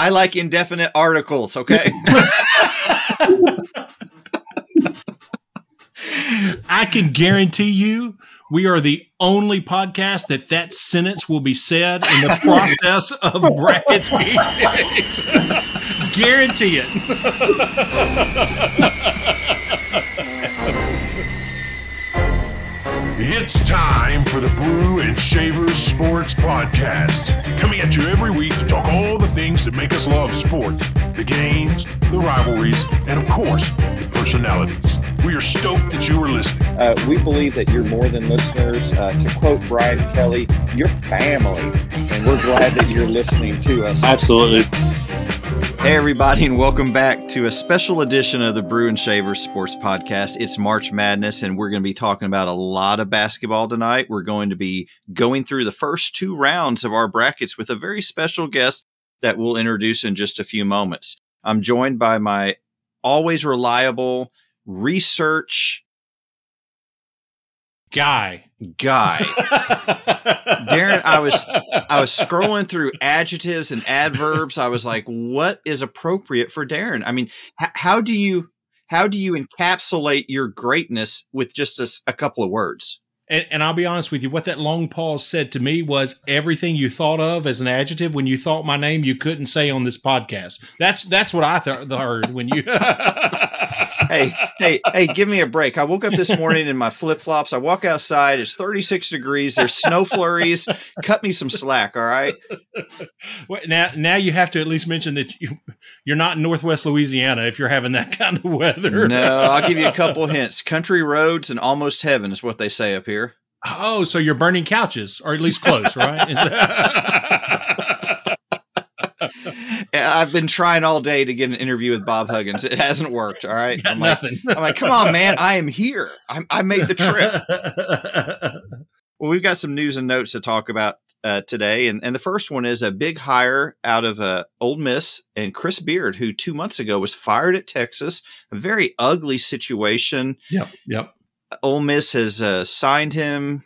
I like indefinite articles. Okay. I can guarantee you we are the only podcast that that sentence will be said in the process of brackets being Guarantee it. It's time for the Brew and Shavers Sports Podcast. Coming at you every week to talk all the things that make us love sport the games, the rivalries, and of course, the personalities. We are stoked that you are listening. Uh, we believe that you're more than listeners. Uh, to quote Brian Kelly, you're family, and we're glad that you're listening to us. Absolutely. Hey, everybody, and welcome back to a special edition of the Brew and Shavers Sports Podcast. It's March Madness, and we're going to be talking about a lot of basketball tonight. We're going to be going through the first two rounds of our brackets with a very special guest that we'll introduce in just a few moments. I'm joined by my always reliable research Guy. guy. Darren, I was I was scrolling through adjectives and adverbs. I was like, what is appropriate for Darren? I mean, h- how do you how do you encapsulate your greatness with just a couple of words? And, and I'll be honest with you, what that long pause said to me was everything you thought of as an adjective when you thought my name, you couldn't say on this podcast. That's that's what I th- heard when you. Hey, hey, hey, give me a break. I woke up this morning in my flip flops. I walk outside. It's 36 degrees. There's snow flurries. Cut me some slack, all right? Well, now, now you have to at least mention that you, you're not in Northwest Louisiana if you're having that kind of weather. No, I'll give you a couple hints. Country roads and almost heaven is what they say up here. Oh, so you're burning couches, or at least close, right? I've been trying all day to get an interview with Bob Huggins. It hasn't worked. All right. Got I'm like, nothing. I'm like, come on, man. I am here. I, I made the trip. Well, we've got some news and notes to talk about uh, today, and and the first one is a big hire out of uh, Ole Miss and Chris Beard, who two months ago was fired at Texas. A very ugly situation. yep, yep. Ole Miss has uh, signed him.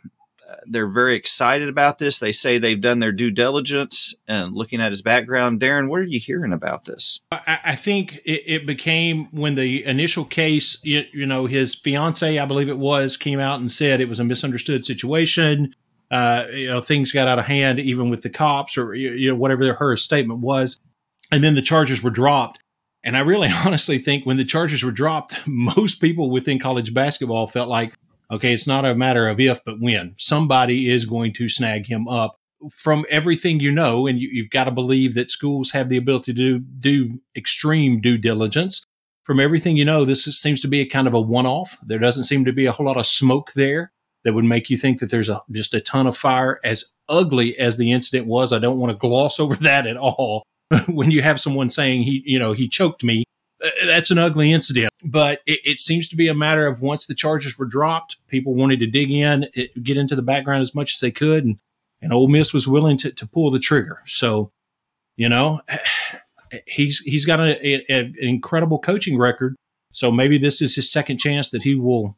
They're very excited about this. They say they've done their due diligence and looking at his background. Darren, what are you hearing about this? I, I think it, it became when the initial case, you, you know, his fiance, I believe it was, came out and said it was a misunderstood situation. Uh, you know, things got out of hand, even with the cops or you know whatever her statement was, and then the charges were dropped. And I really honestly think when the charges were dropped, most people within college basketball felt like, okay, it's not a matter of if, but when. Somebody is going to snag him up. From everything you know, and you, you've got to believe that schools have the ability to do, do extreme due diligence. From everything you know, this is, seems to be a kind of a one off. There doesn't seem to be a whole lot of smoke there that would make you think that there's a, just a ton of fire. As ugly as the incident was, I don't want to gloss over that at all when you have someone saying he, you know, he choked me, Uh, that's an ugly incident. But it, it seems to be a matter of once the charges were dropped, people wanted to dig in, it, get into the background as much as they could, and and Ole Miss was willing to, to pull the trigger. So, you know, he's he's got a, a, an incredible coaching record. So maybe this is his second chance that he will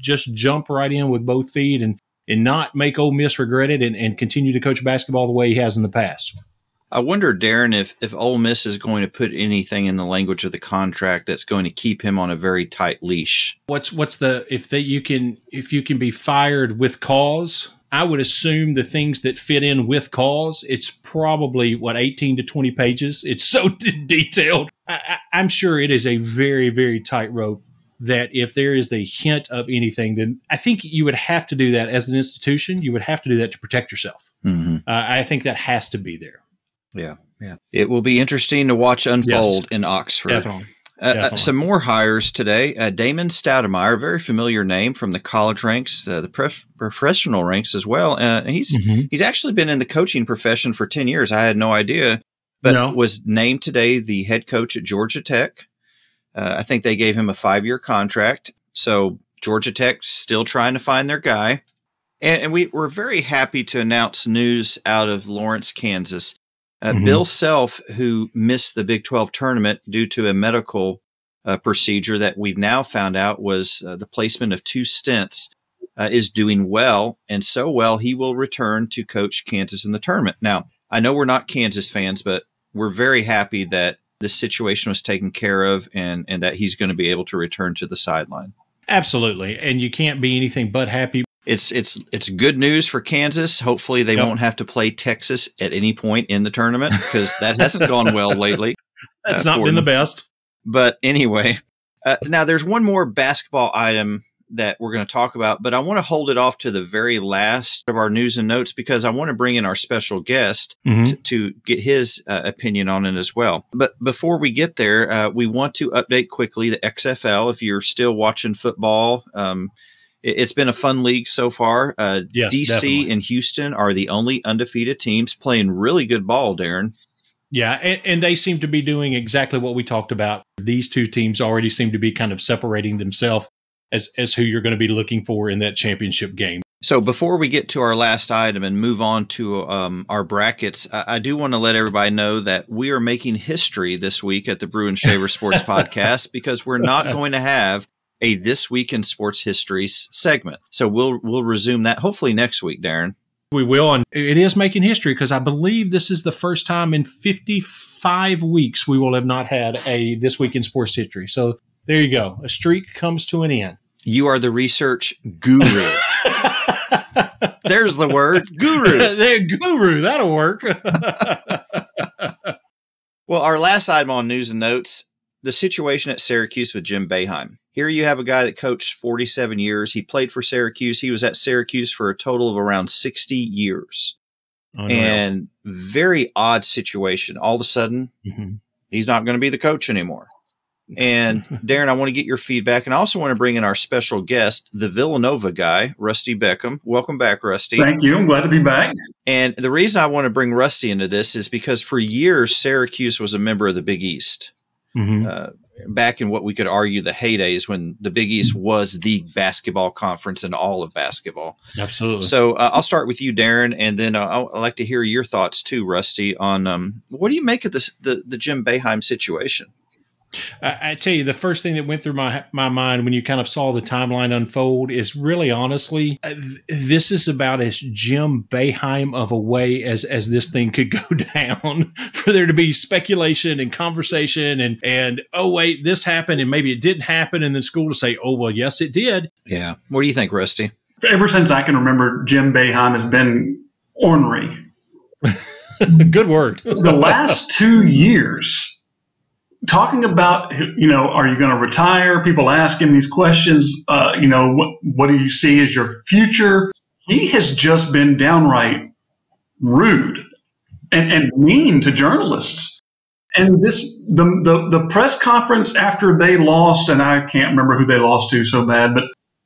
just jump right in with both feet and and not make Ole Miss regret it and, and continue to coach basketball the way he has in the past. I wonder, Darren, if if Ole Miss is going to put anything in the language of the contract that's going to keep him on a very tight leash. what's what's the if that you can if you can be fired with cause i would assume the things that fit in with cause it's probably what 18 to 20 pages? It's so d- detailed. I, I, i'm sure it is a very very tight rope that if there is the hint of anything then i think you would have to do that as an institution. You would have to do that to protect yourself. Mm-hmm. uh, i think that has to be there Yeah, yeah. It will be interesting to watch unfold in Oxford. definitely Uh, uh, some more hires today. Uh, Damon Stoudemire, very familiar name from the college ranks, uh, the pref- professional ranks as well. Uh, he's he's actually been in the coaching profession for ten years. I had no idea, but No. was named today the head coach at Georgia Tech. Uh, I think they gave him a five year contract. So Georgia Tech still trying to find their guy. And, and we were very happy to announce news out of Lawrence, Kansas. Uh, Mhm. Bill Self, who missed the Big 12 tournament due to a medical uh, procedure that we've now found out was uh, the placement of two stents, uh, is doing well. And so well, he will return to coach Kansas in the tournament. Now, I know we're not Kansas fans, but we're very happy that this situation was taken care of and and that he's going to be able to return to the sideline. Absolutely, and you can't be anything but happy. It's it's it's good news for Kansas. Hopefully, they Yep. won't have to play Texas at any point in the tournament because that hasn't gone well lately. That's uh, not been the best. But anyway, uh, now there's one more basketball item that we're going to talk about, but I want to hold it off to the very last of our news and notes because I want to bring in our special guest to, to get his uh, opinion on it as well. But before we get there, uh, we want to update quickly the XFL. If you're still watching football, um, it, has been a fun league so far. Uh, Yes, DC definitely. and Houston are the only undefeated teams playing really good ball, Darren. Yeah, and, and they seem to be doing exactly what we talked about. These two teams already seem to be kind of separating themselves as as who you're going to be looking for in that championship game. So before we get to our last item and move on to um, our brackets, I, I do want to let everybody know that we are making history this week at the Brew and Shaver Sports Podcast because we're not going to have a this week in sports history segment. So we'll we'll resume that hopefully next week, Darren. We will, and it is making history because I believe this is the first time in 55 weeks we will have not had a this week in sports history. So there you go, a streak comes to an end. You are the research guru. There's the word guru. there, guru, that'll work. Well, our last item on news and notes the situation at Syracuse with Jim Boeheim. Here you have a guy that coached 47 years. He played for Syracuse. He was at Syracuse for a total of around 60 years. Unreal. And very odd situation. All of a sudden, Mhm. he's not going to be the coach anymore. And Darren, I want to get your feedback. And I also want to bring in our special guest, the Villanova guy, Rusty Beckham. Welcome back, Rusty. Thank you. I'm glad to be back. And the reason I want to bring Rusty into this is because for years, Syracuse was a member of the Big East. Mhm. Uh, back in what we could argue the heydays when the Big East was the basketball conference in all of basketball. Absolutely. So uh, I'll start with you, Darren, and then uh, I'll- I'd like to hear your thoughts too, Rusty, on um, what do you make of this the the Jim Boeheim situation? I, I tell you, the first thing that went through my my mind when you kind of saw the timeline unfold is really honestly, uh, th- this is about as Jim Boeheim of a way as as this thing could go down. For there to be speculation and conversation and and oh wait, this happened and maybe it didn't happen, and then school to say, oh well, yes it did. Yeah, what do you think, Rusty? Ever since I can remember, Jim Boeheim has been ornery. Good word. The last two years, talking about, you know, are you going to retire? People ask him these questions. Uh, you know, what, what do you see as your future? He has just been downright rude and, and mean to journalists. And this, the, the, the press conference after they lost, and I can't remember who they lost to so bad, but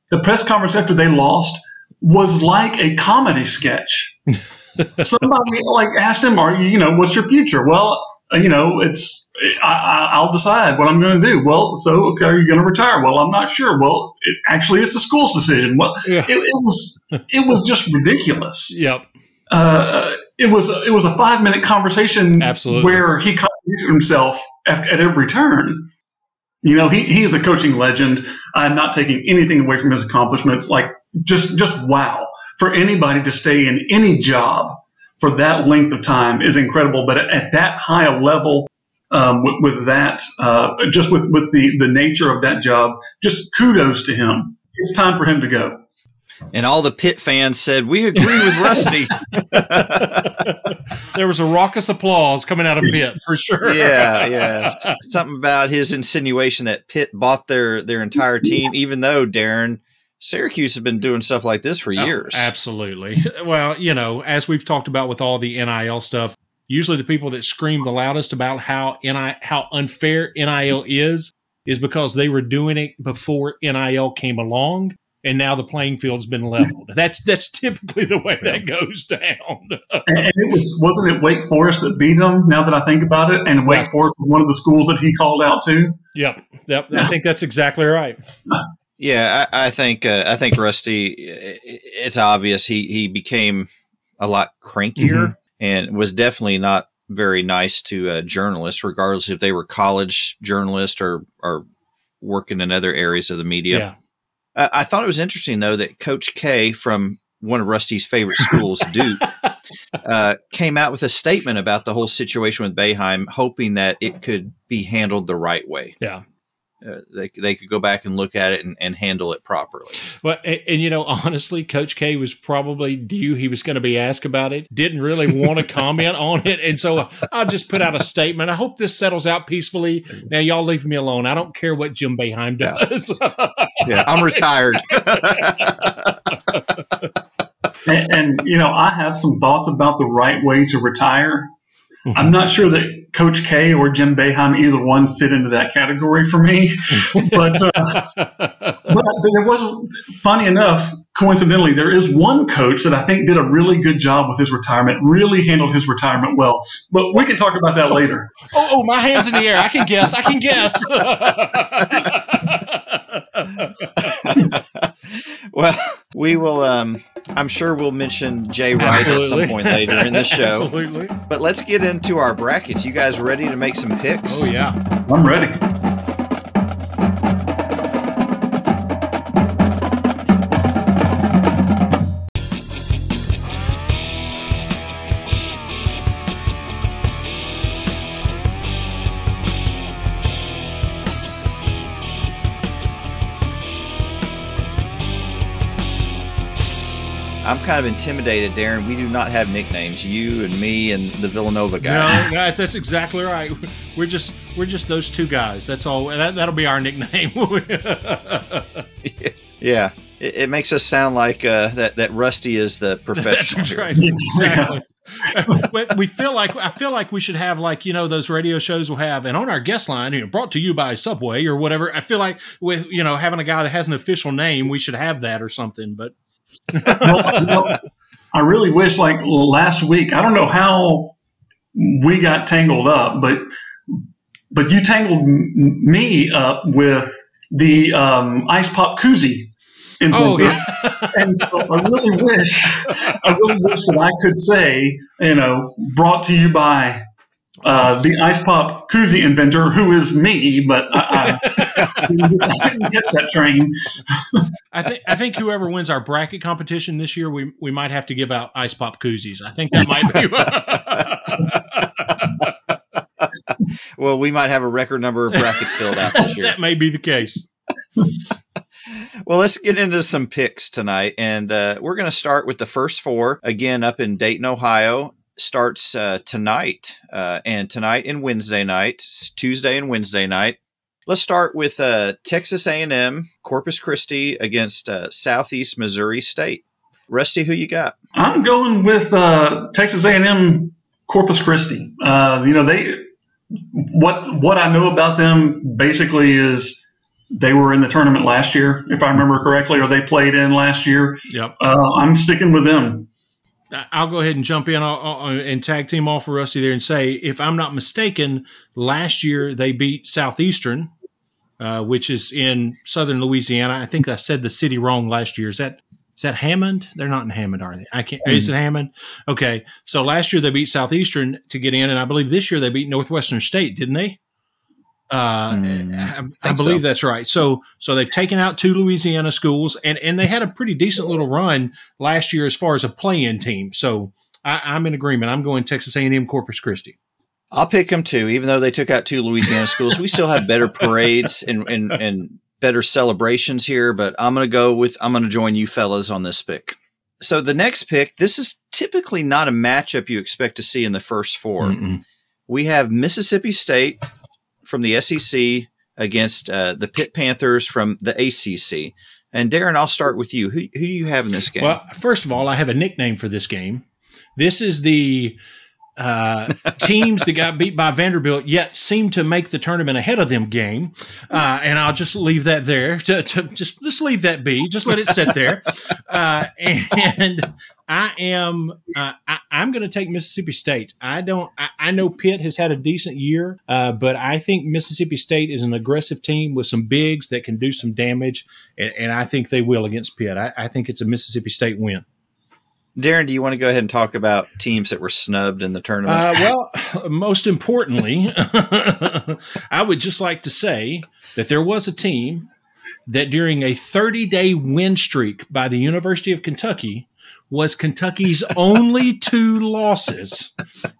the press conference after they lost was like a comedy sketch. Somebody like asked him, "Are you, you know, what's your future?" Well, uh, you know, it's I, I, I'll decide what I'm going to do. Well, so okay, are you going to retire? Well, I'm not sure. Well, it, actually, it's the school's decision. Well, Yeah. it, it was it was just ridiculous Yep. uh, it was it was a five minute conversation Absolutely. where he contradicted himself at, at every turn. You know, he, he is a coaching legend. I'm not taking anything away from his accomplishments. Like just just wow for anybody to stay in any job for that length of time is incredible. But at, that high a level, um, with, with that, uh, just with with the the nature of that job, just kudos to him. It's time for him to go. And all the Pitt fans said, We agree with Rusty. there was a raucous applause coming out of Pitt for sure. yeah, yeah. Something about his insinuation that Pitt bought their their entire team, even though Darren Syracuse has been doing stuff like this for Oh, years. absolutely. Well, you know, as we've talked about with all the NIL stuff, usually the people that scream the loudest about how NIL, how unfair NIL is, is because they were doing it before NIL came along, and now the playing field's been leveled. That's that's typically the way that goes down. And, and it was wasn't it Wake Forest that beat them? Now that I think about it, and Wake Right. Forest was one of the schools that he called out to. yep, yep. I think that's exactly right. Yeah, I, I think uh, I think Rusty. i- i- It's obvious he he became a lot crankier Mhm. And was definitely not very nice to uh, journalists, regardless if they were college journalists or or working in other areas of the media. Yeah. Uh, I thought it was interesting though that Coach K from one of Rusty's favorite schools, Duke, uh, came out with a statement about the whole situation with Boeheim, hoping that it could be handled the right way. Yeah. Uh, they, they could go back and look at it and, and handle it properly. Well, and, and, you know, honestly, Coach K was probably due. He was going to be asked about it. Didn't really want to comment on it, and so I'll just put out a statement. I hope this settles out peacefully. Now, y'all leave me alone. I don't care what Jim Boeheim does. Yeah, yeah I'm retired. and, and you know, I have some thoughts about the right way to retire. Mm-hmm. I'm not sure that Coach K or Jim Boeheim, either one, fit into that category for me. but, uh, but there was, funny enough, coincidentally, there is one coach that I think did a really good job with his retirement, really handled his retirement well. But we can talk about that later. oh, oh, my hands in the air. I can guess. I can guess. well, we will. Um, I'm sure we'll mention Jay Wright Absolutely. at some point later in the show. Absolutely. But let's get into our brackets. You guys ready to make some picks? Oh yeah, I'm ready. I'm kind of intimidated, Darren. We do not have nicknames. You and me and the Villanova guy. No, that's exactly right. We're just we're just those two guys. That's all. That, that'll be our nickname. yeah, it, it, makes us sound like uh, that that Rusty is the professional. That's right. Exactly. we feel like I feel like we should have like you know those radio shows will have, and on our guest line, you know, brought to you by Subway or whatever. I feel like with you know having a guy that has an official name, we should have that or something. But well, I really wish, like last week, I don't know how we got tangled up, but but you tangled me up with the um, ice pop koozie. Oh, yeah. and so I really wish, I really wish that I could say, you know, brought to you by uh, the ice pop koozie inventor, who is me, but I, I, I didn't catch that train. I think I think whoever wins our bracket competition this year, we we might have to give out ice pop koozies. I think that might be. well, we might have a record number of brackets filled out this year. that may be the case. well, let's get into some picks tonight, and uh, we're going to start with the first four again up in Dayton, Ohio starts uh, tonight uh, and tonight and Wednesday night, Tuesday and Wednesday night. Let's start with uh, Texas A&M Corpus Christi against uh, Southeast Missouri State. Rusty, who you got? I'm going with uh, Texas A&M Corpus Christi. Uh, you know they what what I know about them basically is they were in the tournament last year, if I remember correctly, or they played in last year. Yep. I'm sticking with them. I'll go ahead and jump in and tag team off for Rusty there and say, if I'm not mistaken, last year they beat Southeastern, uh, which is in southern Louisiana. I think I said the city wrong last year. Is that is that Hammond? They're not in Hammond, are they? I can't. Mm. Is it Hammond? Okay. So last year they beat Southeastern to get in, and I believe this year they beat Northwestern State, didn't they? Uh, mm, I, I, believe so. that's right. So, so they've taken out two Louisiana schools, and and they had a pretty decent little run last year as far as a play-in team. So, I, am in agreement. I'm going Texas A&M Corpus Christi. I'll pick them too, even though they took out two Louisiana schools. We still have better parades and and and better celebrations here, but I'm going to go with I'm going to join you fellas on this pick. So the next pick, this is typically not a matchup you expect to see in the first 4 Mm-mm. We have Mississippi State from the SEC against uh, the Pitt Panthers from the ACC. And Darren, I'll start with you. Who, who do you have in this game? Well, first of all, I have a nickname for this game. This is the uh, teams that got beat by Vanderbilt yet seem to make the tournament ahead of them game. Uh, and I'll just leave that there. To, to, just just leave that be. Just let it sit there. Uh, and I am uh, I, am going to take Mississippi State. I don't. I, I, know Pitt has had a decent year, uh, but I think Mississippi State is an aggressive team with some bigs that can do some damage, and, and I think they will against Pitt. I, I think it's a Mississippi State win. Darren, do you want to go ahead and talk about teams that were snubbed in the tournament? Uh, well, most importantly, I would just like to say that there was a team that during a 30 day win streak by the University of Kentucky was Kentucky's only two losses.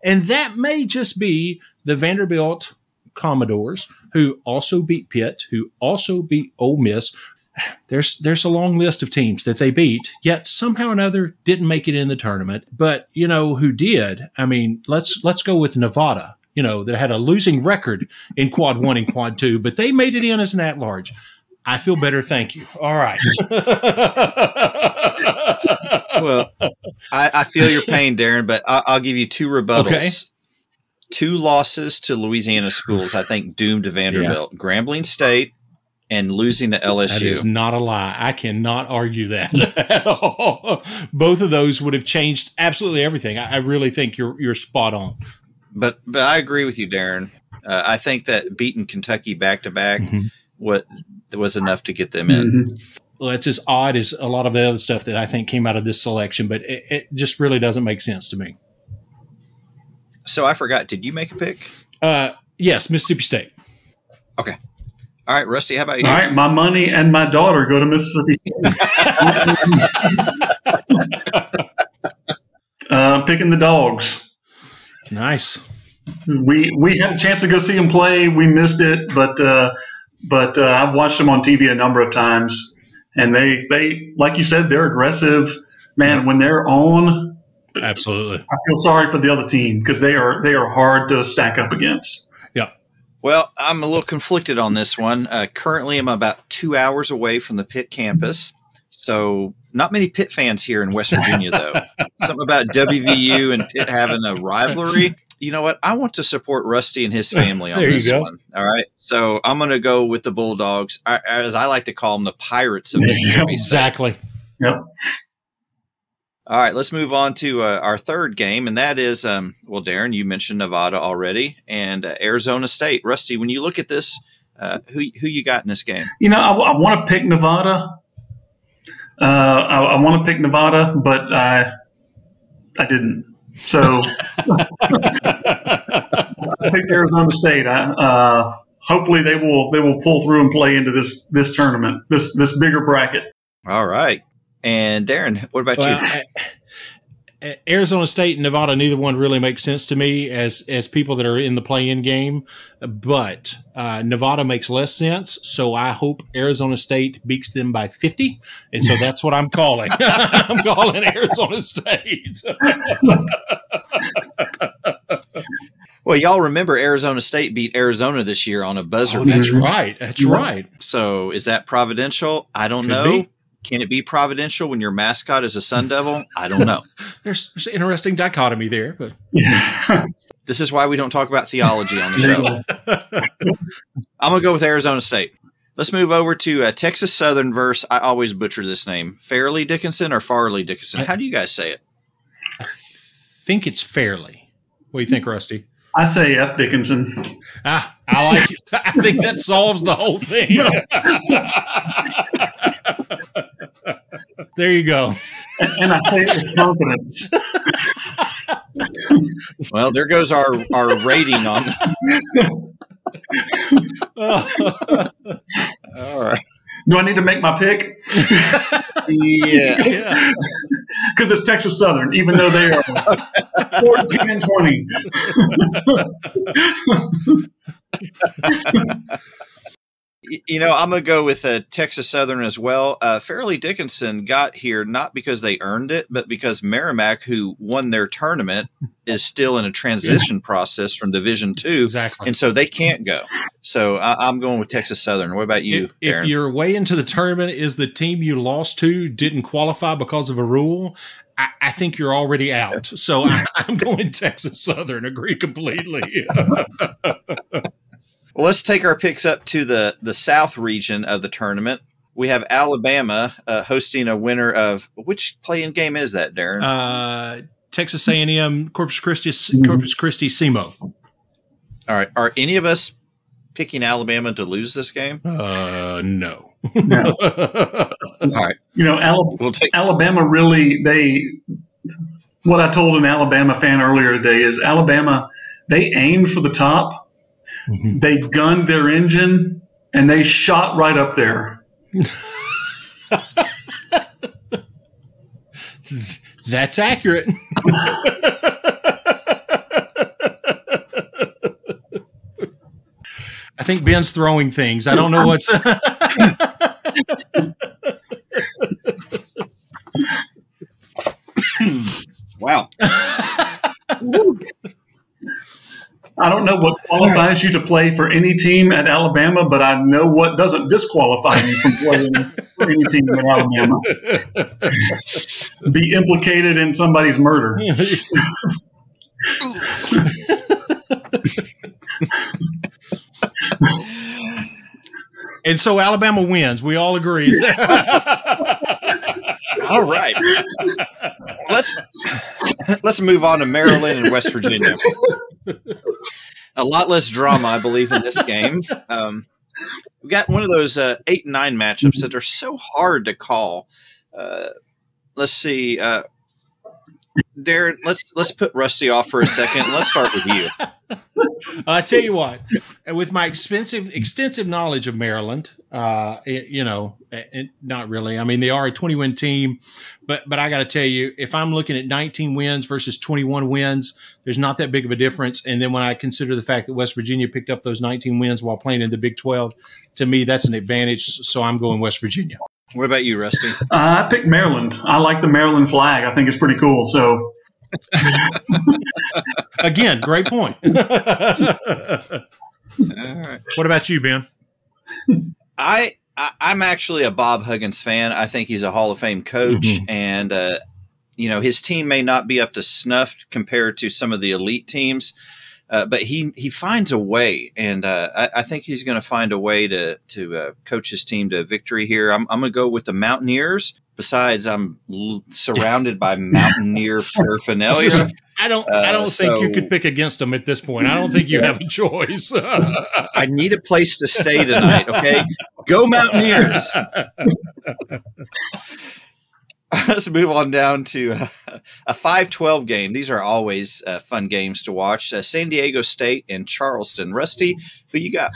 And that may just be the Vanderbilt Commodores, who also beat Pitt, who also beat Ole Miss. There's there's a long list of teams that they beat, yet somehow or another didn't make it in the tournament. But you know who did? I mean, let's let's go with Nevada. You know that had a losing record in Quad One and Quad Two, but they made it in as an at large. I feel better, thank you. All right. well, I, I, feel your pain, Darren, but I, will give you two rebuttals. Okay. Two losses to Louisiana schools, I think, doomed to Vanderbilt. Yeah. Grambling State and losing to LSU. That is not a lie. I cannot argue that at all. Both of those would have changed absolutely everything. I, I really think you're you're spot on. But but I agree with you, Darren. Uh, I think that beating Kentucky back to back mm-hmm. what was enough to get them in. Mm-hmm. Well, it's as odd as a lot of the other stuff that I think came out of this selection, but it, it just really doesn't make sense to me. So I forgot. Did you make a pick? Uh, yes, Mississippi State. Okay. All right, Rusty. How about you? All right, my money and my daughter go to Mississippi State. uh, picking the dogs. Nice. We we had a chance to go see them play. We missed it, but uh, but uh, I've watched them on TV a number of times, and they they like you said they're aggressive. Man, when they're on, absolutely, I feel sorry for the other team because they are they are hard to stack up against. Yeah. Well, I'm a little conflicted on this one. Uh, currently, I'm about two hours away from the Pitt campus, so not many Pitt fans here in West Virginia, though. Something about WVU and Pitt having a rivalry you know what? I want to support Rusty and his family on this one. All right. So I'm going to go with the Bulldogs, as I like to call them, the Pirates of Mississippi. exactly. Yep. All right, let's move on to uh, our third game, and that is, um, well, Darren, you mentioned Nevada already, and uh, Arizona State. Rusty, when you look at this, uh, who who you got in this game? You know, I, I want to pick Nevada. Uh, I, I want to pick Nevada, but I I didn't. So I picked Arizona State. I, uh, hopefully they will they will pull through and play into this this tournament, this this bigger bracket. All right. And Darren, what about well, you? I, Arizona State and Nevada, neither one really makes sense to me as as people that are in the play-in game. But uh, Nevada makes less sense, so I hope Arizona State beats them by fifty, and so that's what I'm calling. I'm calling Arizona State. well, y'all remember Arizona State beat Arizona this year on a buzzer. Oh, that's right. That's right. So is that providential? I don't Could know. Be. Can it be providential when your mascot is a Sun Devil? I don't know. there's, there's an interesting dichotomy there, but this is why we don't talk about theology on the show. I'm gonna go with Arizona State. Let's move over to uh, Texas Southern verse. I always butcher this name. Fairleigh Dickinson or Farley Dickinson? How do you guys say it? I think it's Fairleigh. What do you think, Rusty? I say F. Dickinson. Ah, I like it. I think that solves the whole thing. There you go. And, I say it with confidence. well, there goes our our rating on. All right. Do I need to make my pick? yeah. Because it's Texas Southern, even though they are 14 and 20 you know, I'm gonna go with uh, Texas Southern as well. Uh, Fairleigh Dickinson got here not because they earned it, but because Merrimack, who won their tournament, is still in a transition yeah. process from Division Two, exactly, and so they can't go. So I, am going with Texas Southern. What about you? If, if your way into the tournament is the team you lost to didn't qualify because of a rule, I, I think you're already out. So I, I'm going Texas Southern. Agree completely. Well, let's take our picks up to the the south region of the tournament. We have Alabama uh, hosting a winner of which playing game is that, Darren? Uh, Texas A&M Corpus Christi Corpus Christi SEMO. All right, are any of us picking Alabama to lose this game? Uh, no. no. All right. You know, Alabama, we'll take- Alabama really they. What I told an Alabama fan earlier today is Alabama they aimed for the top Mm-hmm. They gunned their engine and they shot right up there. That's accurate. I think Ben's throwing things. I don't know what's. wow. I don't know what qualifies you to play for any team at Alabama, but I know what doesn't disqualify you from playing for any team at Alabama. Be implicated in somebody's murder. and so Alabama wins. We all agree. all right. Let's let's move on to Maryland and West Virginia. A lot less drama, I believe, in this game. Um, we got one of those uh, eight and nine matchups that are so hard to call. Uh, let's see, uh, Darren. Let's let's put Rusty off for a second. Let's start with you. I tell you what, with my expensive, extensive knowledge of Maryland, uh, it, you know, it, not really. I mean, they are a 20 win team, but but I got to tell you, if I'm looking at 19 wins versus 21 wins, there's not that big of a difference. And then when I consider the fact that West Virginia picked up those 19 wins while playing in the Big 12, to me that's an advantage. So I'm going West Virginia. What about you, Rusty? Uh, I picked Maryland. I like the Maryland flag. I think it's pretty cool. So Again, great point. What about you, Ben? I, I am actually a Bob Huggins fan. I think he's a Hall of Fame coach, mm-hmm. and uh, you know his team may not be up to snuff compared to some of the elite teams, uh, but he he finds a way, and uh, I, I, think he's going to find a way to to uh, coach his team to victory here. I'm, I'm going to go with the Mountaineers. Besides, I'm l- surrounded by Mountaineer paraphernalia. I don't. I don't uh, think so, you could pick against them at this point. I don't think you have a choice. I need a place to stay tonight. Okay, go Mountaineers. Let's move on down to a 5-12 game. These are always uh, fun games to watch. Uh, San Diego State and Charleston. Rusty, who you got?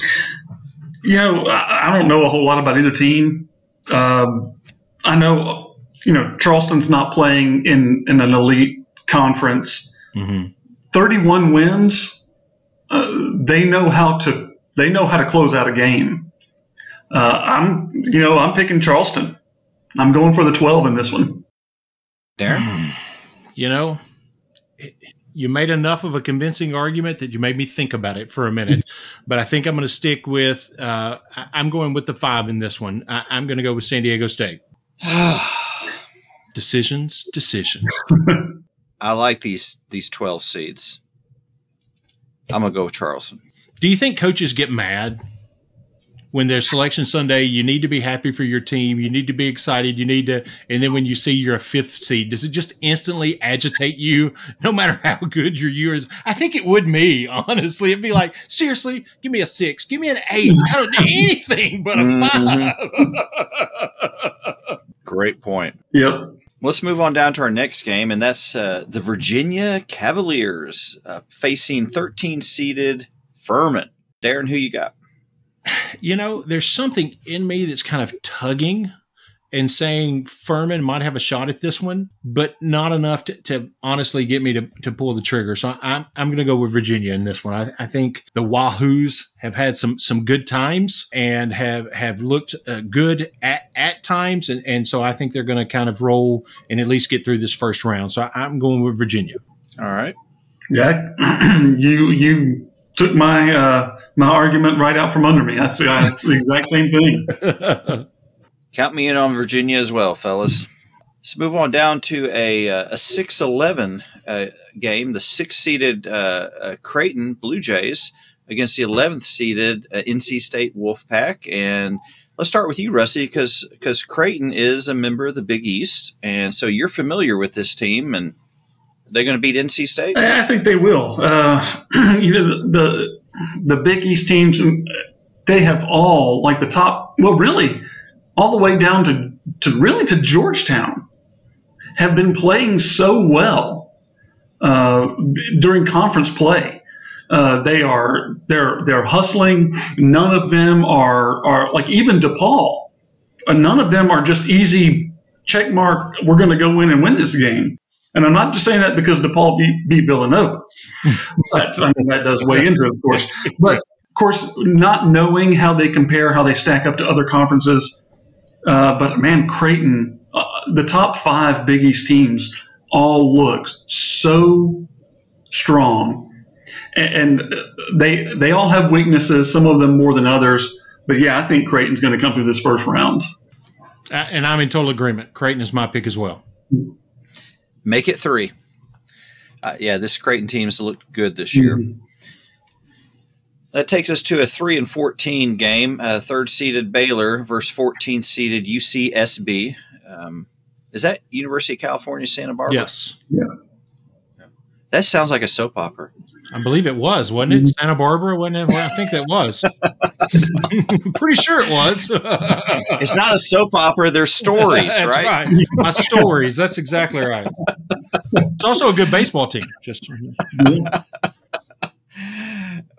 You know, I, I don't know a whole lot about either team. Um, I know, you know, Charleston's not playing in, in an elite conference. Mm-hmm. 31 wins. Uh, they know how to they know how to close out a game. Uh, I'm you know I'm picking Charleston. I'm going for the 12 in this one. Darren, you know, you made enough of a convincing argument that you made me think about it for a minute. but I think I'm going to stick with. Uh, I'm going with the five in this one. I, I'm going to go with San Diego State. decisions, decisions. I like these these twelve seeds. I'm gonna go with Charleston. Do you think coaches get mad when there's selection Sunday? You need to be happy for your team. You need to be excited. You need to, and then when you see you're a fifth seed, does it just instantly agitate you? No matter how good your year is, I think it would me. Honestly, it'd be like, seriously, give me a six, give me an eight. I don't need anything but a mm-hmm. 5 Great point. Yep. Let's move on down to our next game, and that's uh, the Virginia Cavaliers uh, facing 13 seeded Furman. Darren, who you got? You know, there's something in me that's kind of tugging and saying Furman might have a shot at this one, but not enough to, to honestly get me to, to pull the trigger. So I'm, I'm going to go with Virginia in this one. I, I, think the Wahoos have had some some good times and have have looked uh, good at, at times, and, and so I think they're going to kind of roll and at least get through this first round. So I, I'm going with Virginia. All right. Yeah, you you took my uh, my argument right out from under me. That's, that's the exact same thing. Count me in on Virginia as well, fellas. Let's move on down to a uh, a six eleven uh, game. The six seeded uh, uh, Creighton Blue Jays against the eleventh seeded uh, NC State Wolfpack. And let's start with you, Rusty, because because Creighton is a member of the Big East, and so you're familiar with this team. And they're going to beat NC State. I think they will. Uh, you know the, the the Big East teams. They have all like the top. Well, really all the way down to, to really to Georgetown, have been playing so well uh, during conference play. Uh, they are they're they're hustling. None of them are are like even DePaul. Uh, none of them are just easy check mark. We're going to go in and win this game. And I'm not just saying that because DePaul beat, beat Villanova, but I mean, that does weigh into it, of course. But of course, not knowing how they compare, how they stack up to other conferences. Uh, but man, Creighton, uh, the top five Big East teams all look so strong, and, and they they all have weaknesses. Some of them more than others. But yeah, I think Creighton's going to come through this first round. And I'm in total agreement. Creighton is my pick as well. Make it three. Uh, yeah, this Creighton team's looked good this year. Mm-hmm. That takes us to a three and fourteen game. Uh, third seeded Baylor versus fourteen seeded UCSB. Um, is that University of California Santa Barbara? Yes. Yeah. That sounds like a soap opera. I believe it was, wasn't it? Santa Barbara, wasn't it? Well, I think that was. Pretty sure it was. It's not a soap opera. They're stories, That's right? right. My stories. That's exactly right. It's also a good baseball team. Just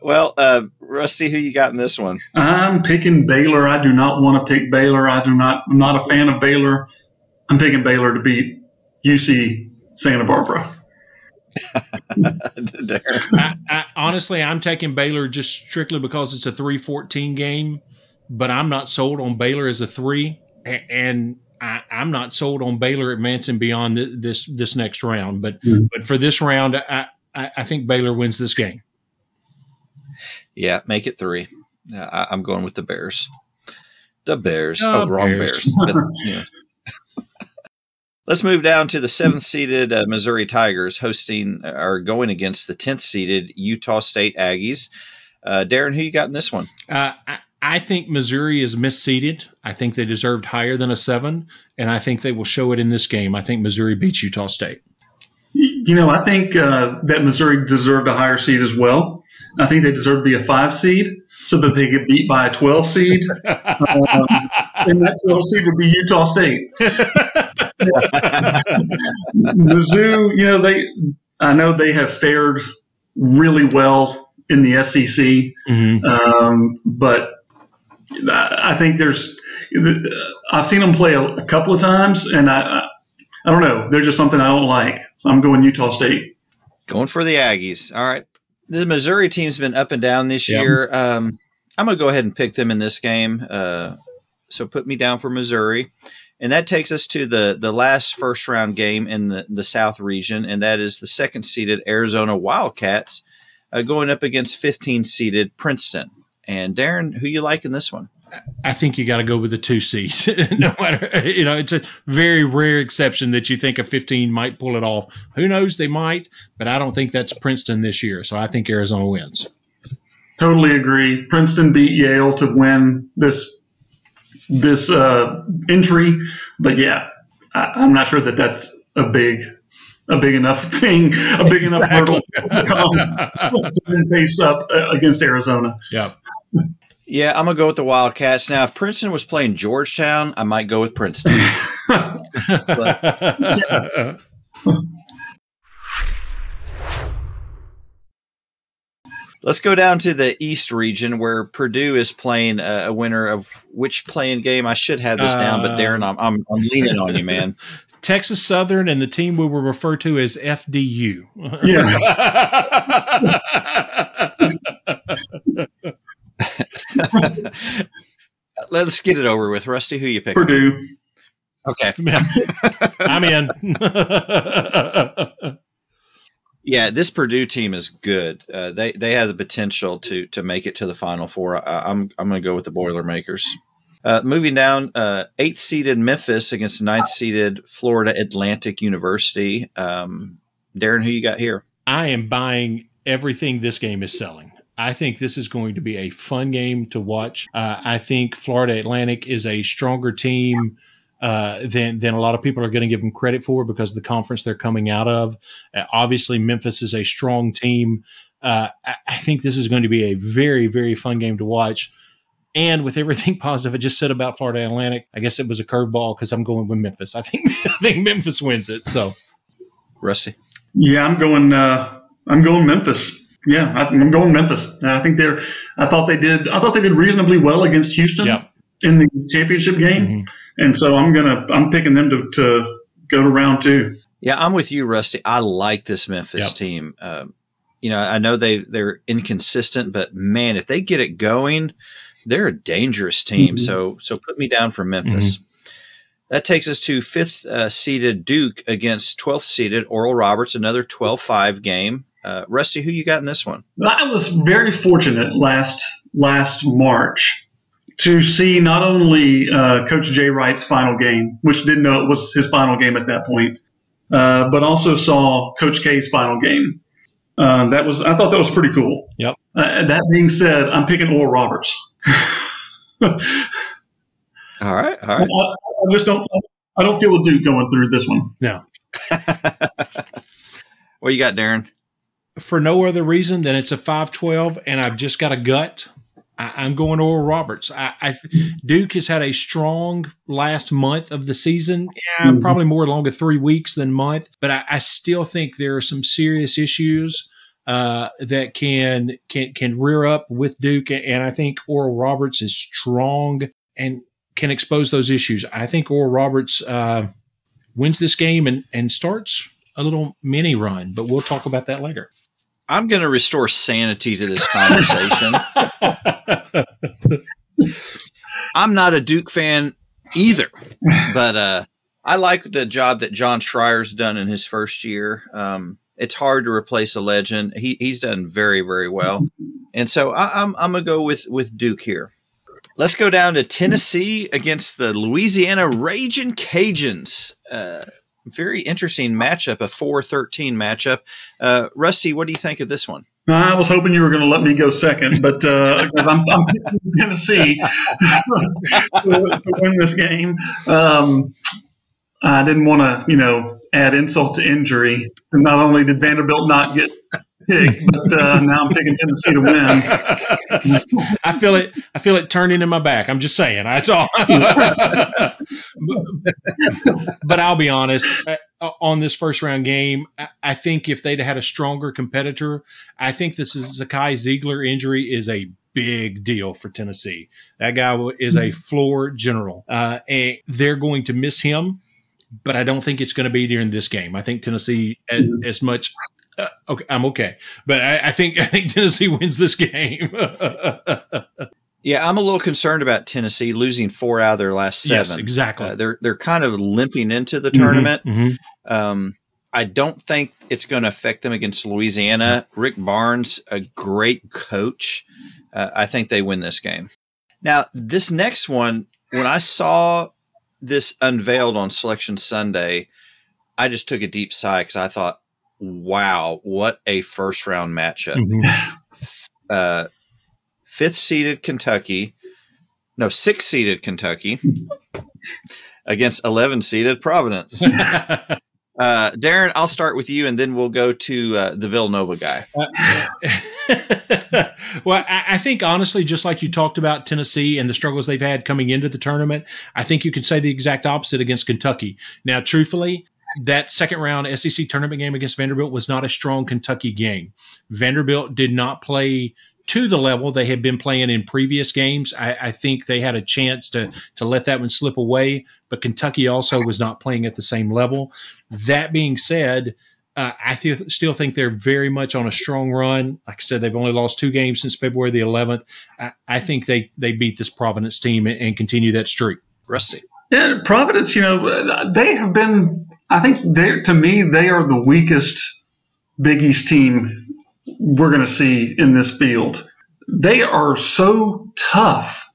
Well, uh, Rusty, who you got in this one? I'm picking Baylor. I do not want to pick Baylor. I do not. I'm not a fan of Baylor. I'm picking Baylor to beat UC Santa Barbara. I, I, honestly, I'm taking Baylor just strictly because it's a 3-14 game, but I'm not sold on Baylor as a three, and I, I'm not sold on Baylor at advancing beyond th- this this next round. But Mm. but for this round, I, I, I think Baylor wins this game. Yeah, make it three. Yeah, I, I'm going with the Bears. The Bears. Oh, oh, wrong Bears. Bears. But, yeah. Let's move down to the seventh seeded uh, Missouri Tigers hosting or going against the tenth seeded Utah State Aggies. Uh, Darren, who you got in this one? Uh, I, I think Missouri is misseeded. I think they deserved higher than a seven, and I think they will show it in this game. I think Missouri beats Utah State. You know, I think uh, that Missouri deserved a higher seed as well. I think they deserve to be a five seed so that they get beat by a 12 seed. Um, and that 12 seed would be Utah State. Mizzou, you know, they, I know they have fared really well in the SEC, Mhm. um, but I I think there's, I've seen them play a, a couple of times, and I, I, I don't know, they're just something I don't like. So I'm going Utah State. Going for the Aggies. All right. The Missouri team's been up and down this Yeah. year. Um, I'm going to go ahead and pick them in this game. Uh, so put me down for Missouri. And that takes us to the, the last first round game in the, the South region, and that is the second seeded Arizona Wildcats uh, going up against 15 seeded Princeton. And Darren, who you like in this one? I think you got to go with the two seed. no matter, you know, it's a very rare exception that you think a 15 might pull it off. Who knows? They might, but I don't think that's Princeton this year. So I think Arizona wins. Totally agree. Princeton beat Yale to win this this uh, entry, but yeah, I, I'm not sure that that's a big a big enough thing, a big enough hurdle to overcome to face up uh, against Arizona. yeah. Yeah, I'm going to go with the Wildcats. Now, if Princeton was playing Georgetown, I might go with Princeton. Let's go down to the East region where Purdue is playing a, a winner of which playing game. I should have this down, but Uh, Darren, I'm, I'm, I'm leaning on you, man. Texas Southern and the team we will refer to as FDU. Yeah, Let's get it over with. Rusty, who you pick? Purdue. Okay. I'm in. Yeah, this Purdue team is good. Uh, they they have the potential to to make it to the Final Four. I, I'm I'm going to go with the Boilermakers. Uh, moving down, uh, eighth seeded Memphis against ninth seeded Florida Atlantic University. Um, Darren, who you got here? I am buying everything this game is selling. I think this is going to be a fun game to watch. Uh, I think Florida Atlantic is a stronger team uh, than than a lot of people are going to give them credit for because of the conference they're coming out of. Uh, obviously, Memphis is a strong team. Uh, I, I think this is going to be a very very fun game to watch. And with everything positive I just said about Florida Atlantic, I guess it was a curveball because I'm going with Memphis. I think I think Memphis wins it. So Rusty. Yeah, I'm going. Uh, I'm going Memphis. Yeah, I, I'm going Memphis. I think they're. I thought they did. I thought they did reasonably well against Houston yeah. in the championship game, Mhm. And so I'm gonna. I'm picking them to, to go to round two. Yeah, I'm with you, Rusty. I like this Memphis Yep. team. Um, you know, I know they they're inconsistent, but man, if they get it going, they're a dangerous team. Mhm. So so put me down for Memphis. That takes us to fifth uh, seeded Duke against 12th seeded Oral Roberts, another 12 5 game. Uh, Rusty, who you got in this one? I was very fortunate last last March to see not only uh, Coach Jay Wright's final game, which didn't know it was his final game at that point, uh, but also saw Coach K's final game. Uh, that was I thought that was pretty cool. Yep. Uh, that being said, I'm picking Oral Roberts. I, All right. All right. I just don't I don't feel the Duke going through this one. No. what you got, Darren? For no other reason than it's a 512 and I've just got a gut. I, I'm going Oral Roberts. I, I Duke has had a strong last month of the season. Yeah, Mhm. probably more along a three weeks than month, but I, I still think there are some serious issues uh, that can can can rear up with Duke, and I think Oral Roberts is strong and can expose those issues. I think Oral Roberts uh, wins this game and and starts a little mini run, but we'll talk about that later. I'm going to restore sanity to this conversation. I'm not a Duke fan either, but uh, I like the job that Jon Scheyer's done in his first year. Um, it's hard to replace a legend. He, he's done very, very well, and so I, I'm I'm gonna go with with Duke here. Let's go down to Tennessee against the Louisiana Raging Cajuns. Uh, very interesting matchup, a 4-13 matchup. Uh, Rusty, what do you think of this one? I was hoping you were going to let me go second, but uh, I'm, I'm Tennessee to, to win this game. Um, I didn't want to, you know, add insult to injury. And not only did Vanderbilt not get picked, but uh, now I'm picking Tennessee to win. I feel it. I feel it turning in my back. I'm just saying. That's all. but, I'll be honest. uh, On this first round game, I- I think if they'd had a stronger competitor, I think this is Zakai Zeigler injury is a big deal for Tennessee. That guy is a floor general, uh, and they're going to miss him. But I don't think it's going to be during this game. I think Tennessee, as, as much uh, okay, I'm okay, but I, I think I think Tennessee wins this game. Yeah, I'm a little concerned about Tennessee losing four out of their last seven. yes, exactly. Uh, they're they're kind of limping into the Mhm, tournament. mhm. Um, I don't think it's going to affect them against Louisiana. Rick Barnes, a great coach. Uh, I think they win this game. Now, this next one, when I saw this unveiled on Selection Sunday, I just took a deep sigh because I thought, "Wow, what a first round matchup!" Mhm. uh, fifth seeded Kentucky, no, sixth seeded Kentucky against 11 seeded Providence. Uh, Darren, I'll start with you and then we'll go to uh, the Villanova guy. well, I, I think honestly, just like you talked about Tennessee and the struggles they've had coming into the tournament, I think you could say the exact opposite against Kentucky. Now, truthfully, that second round SEC tournament game against Vanderbilt was not a strong Kentucky game. Vanderbilt did not play to the level they had been playing in previous games. I, I think they had a chance to to let that one slip away, but Kentucky also was not playing at the same level. That being said, uh, I th- still think they're very much on a strong run. Like I said, they've only lost two games since February the 11th. I, I think they they beat this Providence team and, and continue that streak. Rusty. Yeah, Providence, you know, they have been, I think they to me, they are the weakest Big East team we're going to see in this field. They are so tough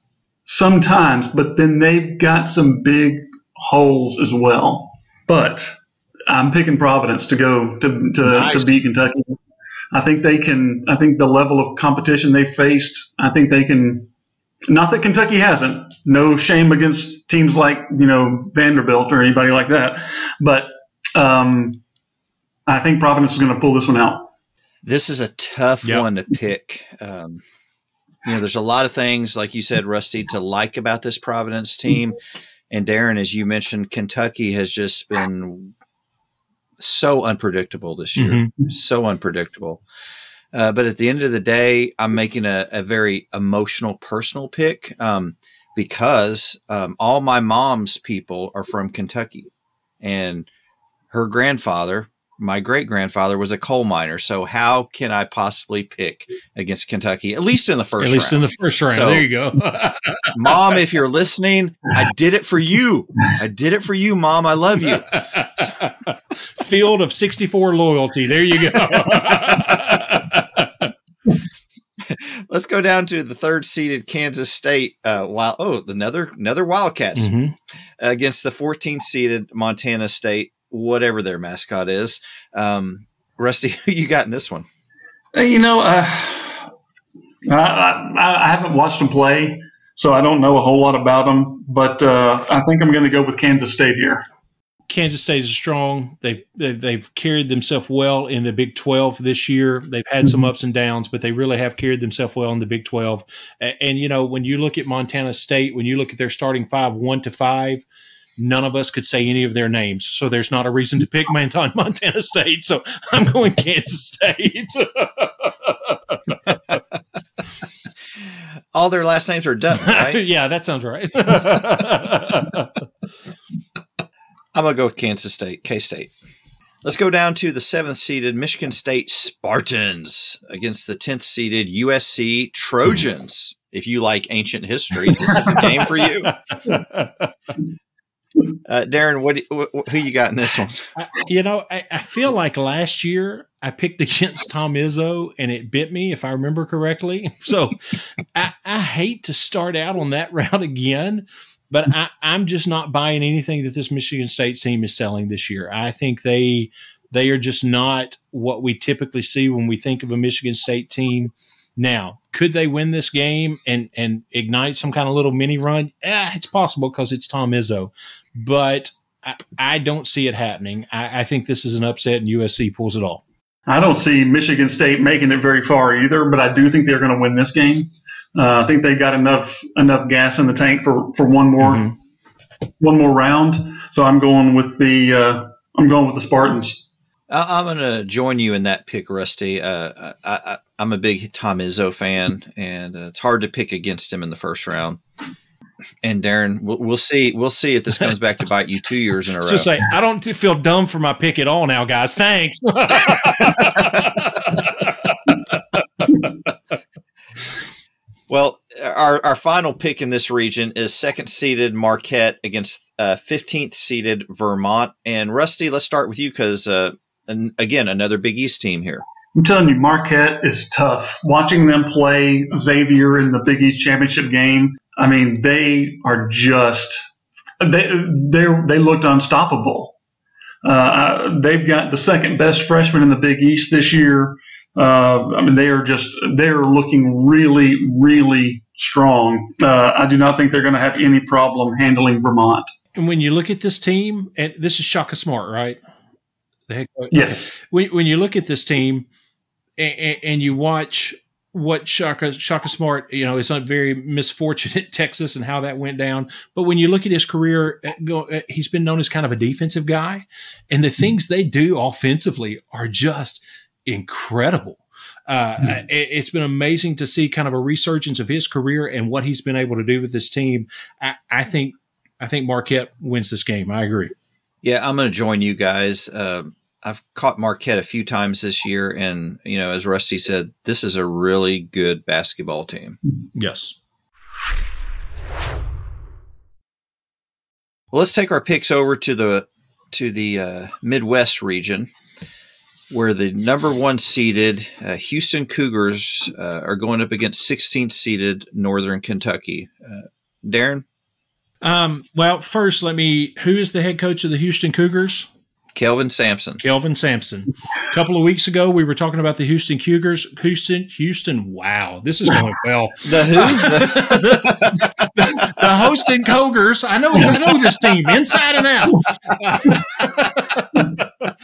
sometimes, but then they've got some big holes as well. But I'm picking Providence to go to, to, Nice. to beat Kentucky. I think they can, I think the level of competition they faced, I think they can not that Kentucky hasn't. No shame against teams like you know Vanderbilt or anybody like that, but um, I think Providence is going to pull this one out. This is a tough Yep. one to pick. Um, you know, there's a lot of things, like you said, Rusty, to like about this Providence team. And Darren, as you mentioned, Kentucky has just been so unpredictable this year. Mm-hmm. so unpredictable. Uh, but at the end of the day, I'm making a, a very emotional, personal pick um, because um, all my mom's people are from Kentucky, and her grandfather, my great grandfather, was a coal miner. So how can I possibly pick against Kentucky? At least in the first. At least round. in the first round. So- there you go. Mom, if you're listening, I did it for you. I did it for you, Mom. I love you. Field of 64 loyalty. There you go. Let's go down to the third seeded Kansas State. Uh, wild, oh, another another Wildcats Mhm. against the 14th seeded Montana State, whatever their mascot is. Um, Rusty, who you got in this one? Uh, You know, uh, I, I, I haven't watched them play, so I don't know a whole lot about them. But uh, I think I'm going to go with Kansas State here. Kansas State is strong. They've they've, they've carried themselves well in the Big Twelve this year. They've had some mm-hmm. ups and downs, but they really have carried themselves well in the Big Twelve. A- And, you know, when you look at Montana State, when you look at their starting five, one to five, none of us could say any of their names. So there's not a reason to pick Montana, Montana State. So I'm going Kansas State. All their last names are Dutton, right? yeah, that sounds right. I'm gonna go with Kansas State, K State. Let's go down to the seventh seeded Michigan State Spartans against the tenth seeded USC Trojans. If you like ancient history, this is a game for you. Uh, Darren, what, what who you got in this one? I- you know, I, I feel like last year I picked against Tom Izzo and it bit me, if I remember correctly. So I, I hate to start out on that route again, but I, I'm just not buying anything that this Michigan State team is selling this year. I think they they are just not what we typically see when we think of a Michigan State team. Now, could they win this game and and ignite some kind of little mini run? Yeah, it's possible because it's Tom Izzo, but I, I don't see it happening. I, I think this is an upset and USC pulls it off. I don't see Michigan State making it very far either, but I do think they're going to win this game. Uh, I think they've got enough enough gas in the tank for, for one more Mhm. one more round. So I'm going with the uh, I'm going with the Spartans. I- I'm gonna join you in that pick, Rusty. Uh, I, I, I'm a big Tom Izzo fan, and uh, it's hard to pick against him in the first round. And Darren, we'll, we'll see. We'll see if this comes back to bite you two years in a row. So say, I don't feel dumb for my pick at all now, guys. Thanks. Well, our, our final pick in this region is second seeded Marquette against uh, 15th seeded Vermont. And Rusty, let's start with you because, uh, again, another Big East team here. I'm telling you, Marquette is tough. Watching them play Xavier in the Big East championship game, I mean, they are just they they they looked unstoppable. Uh, they've got the second best freshman in the Big East this year. Uh, I mean, they are just they're looking really, really strong. Uh, I do not think they're going to have any problem handling Vermont. and when you look at this team, and this is Shaka Smart, right? The head coach. Yes, When, when you look at this team and, and you watch what Shaka Shaka Smart, you know, is not very misfortunate Texas and how that went down. But when you look at his career, uh, uh, he's been known as kind of a defensive guy, and the things they do offensively are just incredible. Uh, it, it's been amazing to see kind of a resurgence of his career and what he's been able to do with this team. I, I think I think Marquette wins this game. I agree. Yeah, I'm going to join you guys. Uh, I've caught Marquette a few times this year, and you know, as Rusty said, this is a really good basketball team. Yes. Well, let's take our picks over to the to the uh, Midwest region, where the number one seeded uh, Houston Cougars uh, are going up against 16th seeded Northern Kentucky. Uh, Darren Um, well, first, let me. Who is the head coach of the Houston Cougars? Kelvin Sampson. Kelvin Sampson. A couple of weeks ago, we were talking about the Houston Cougars. Houston, Houston. Wow, this is going well. The who? The- the, the Houston Cougars. I know, I know this team inside and out.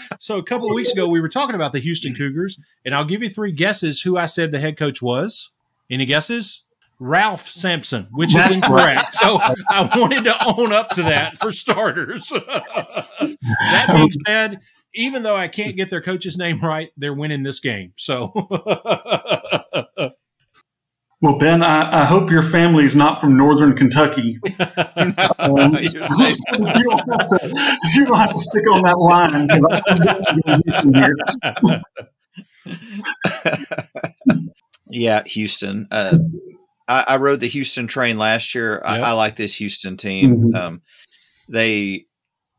so a couple of weeks ago, we were talking about the Houston Cougars, and I'll give you three guesses who I said the head coach was. Any guesses? Ralph Sampson, which is incorrect. So I wanted to own up to that for starters. that being said, even though I can't get their coach's name right, they're winning this game. So Well, Ben, I, I hope your family is not from Northern Kentucky. Um, You so you, don't have to, you don't have to stick on that line because I'm definitely Houston here. yeah, Houston. Uh, I, I rode the Houston train last year. I, Yep. I like this Houston team. Mhm. Um, they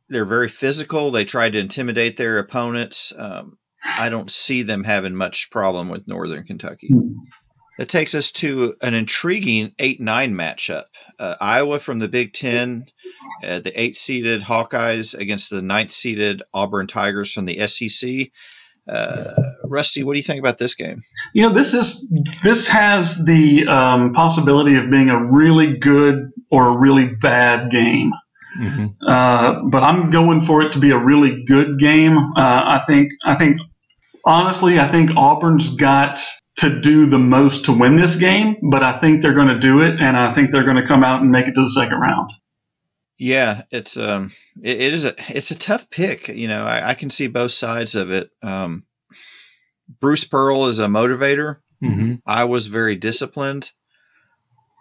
they're very physical. They try to intimidate their opponents. Um, I don't see them having much problem with Northern Kentucky. Mhm. That takes us to an intriguing 8 9 matchup. Uh, Iowa from the Big Ten, uh, the eight seeded Hawkeyes against the ninth seeded Auburn Tigers from the SEC. Uh, Rusty, what do you think about this game? You know, this is this has the um, possibility of being a really good or a really bad game. Mhm. Uh, but I'm going for it to be a really good game. Uh, I think I think honestly, I think Auburn's got to do the most to win this game, but I think they're going to do it, and I think they're going to come out and make it to the second round. Yeah, it's um, it, it is a it's a tough pick. You know, I, I can see both sides of it. Um, Bruce Pearl is a motivator. Mhm. Iowa's very disciplined.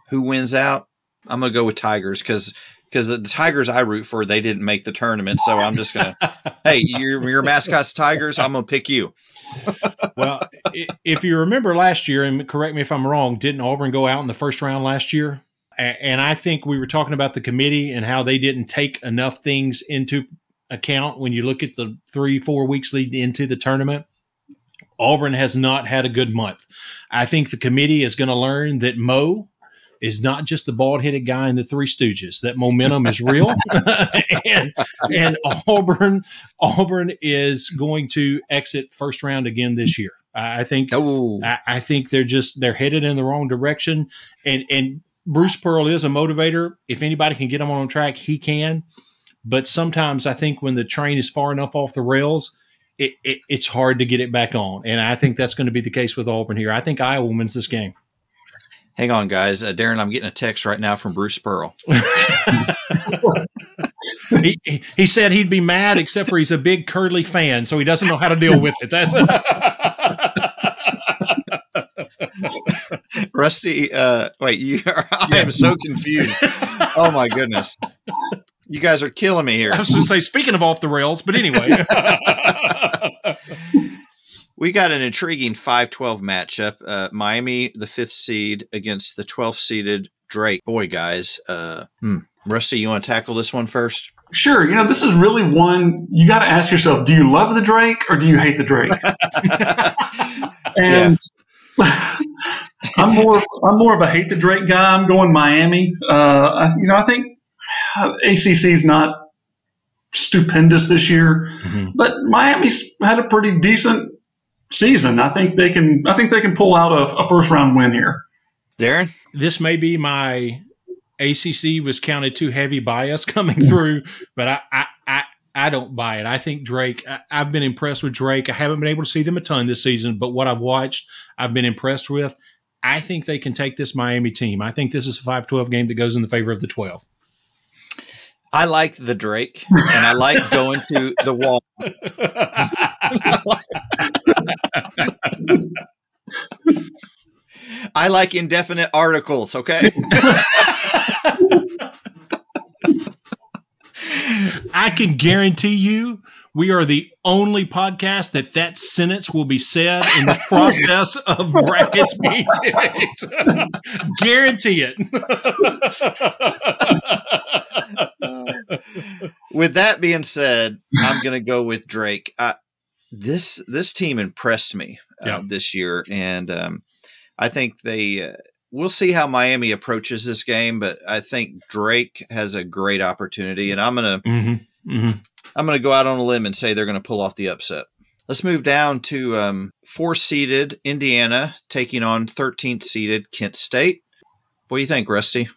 Who wins out? I'm gonna go with Tigers because because the Tigers I root for they didn't make the tournament, so I'm just gonna. hey, your your mascot's Tigers. I'm gonna pick you. well, if you remember last year, and correct me if I'm wrong, didn't Auburn go out in the first round last year? And I think we were talking about the committee and how they didn't take enough things into account when you look at the three, four weeks leading into the tournament. Auburn has not had a good month. I think the committee is going to learn that Mo is not just the bald headed guy in the Three Stooges. That momentum is real, and and Auburn Auburn is going to exit first round again this year. I think Oh, I, I think they're just they're headed in the wrong direction. And and Bruce Pearl is a motivator. If anybody can get him on track, he can. But sometimes I think when the train is far enough off the rails, it, it, it's hard to get it back on. And I think that's going to be the case with Auburn here. I think Iowa wins this game. Hang on, guys. Uh, Darren, I'm getting a text right now from Bruce Pearl. he, he- he said he'd be mad, except for he's a big Curly fan, so he doesn't know how to deal with it. That's Rusty, uh, wait, you are, I am so confused. Oh my goodness. You guys are killing me here. I was going to say, speaking of off the rails, but anyway. We got an intriguing 5 12 matchup. Uh, Miami, the fifth seed, against the 12th seeded Drake. Boy, guys. Uh, hmm. Rusty, you want to tackle this one first? Sure, you know this is really one you got to ask yourself: Do you love the Drake or do you hate the Drake? And I'm more I'm more of a hate the Drake guy. I'm going Miami. Uh, I, you know, I think ACC is not stupendous this year, Mhm. but Miami's had a pretty decent season. I think they can. I think they can pull out a, a first round win here. Darren? this may be my ACC was counted too heavy bias coming through, but I, I, I, I don't buy it. I think Drake, I, I've been impressed with Drake. I haven't been able to see them a ton this season, but what I've watched, I've been impressed with. I think they can take this Miami team. I think this is a 5 12 game that goes in the favor of the 12. I like the Drake, and I like going to the wall. I like indefinite articles, okay? I can guarantee you we are the only podcast that that sentence will be said in the process of brackets being picked. Guarantee it. with that being said, I'm going to go with Drake. Uh, this this team impressed me uh, Yeah. this year, and um, I think they. Uh, we'll see how Miami approaches this game, but I think Drake has a great opportunity, and I'm gonna Mm-hmm. Mm-hmm. I'm gonna go out on a limb and say they're gonna pull off the upset. Let's move down to um, four seeded Indiana taking on 13th seeded Kent State. What do you think, Rusty?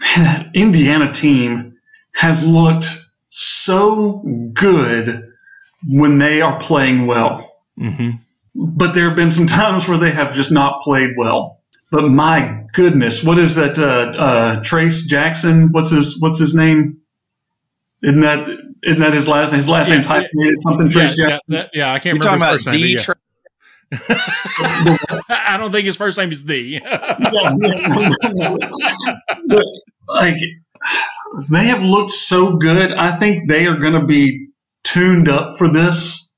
Man, that Indiana team has looked so good when they are playing well. Mm-hmm. but there have been some times where they have just not played well. But my goodness, what is that? Uh, uh, Trayce Jackson. What's his What's his name? Isn't that Isn't that his last name? His last Yeah, name's hyphenated something. Yeah, Trayce yeah, Jackson. that- yeah, I can't You're talking remember about his first name. the. Tra- I don't think his first name is the. yeah, yeah. but, like they have looked so good. I think they are going to be tuned up for this.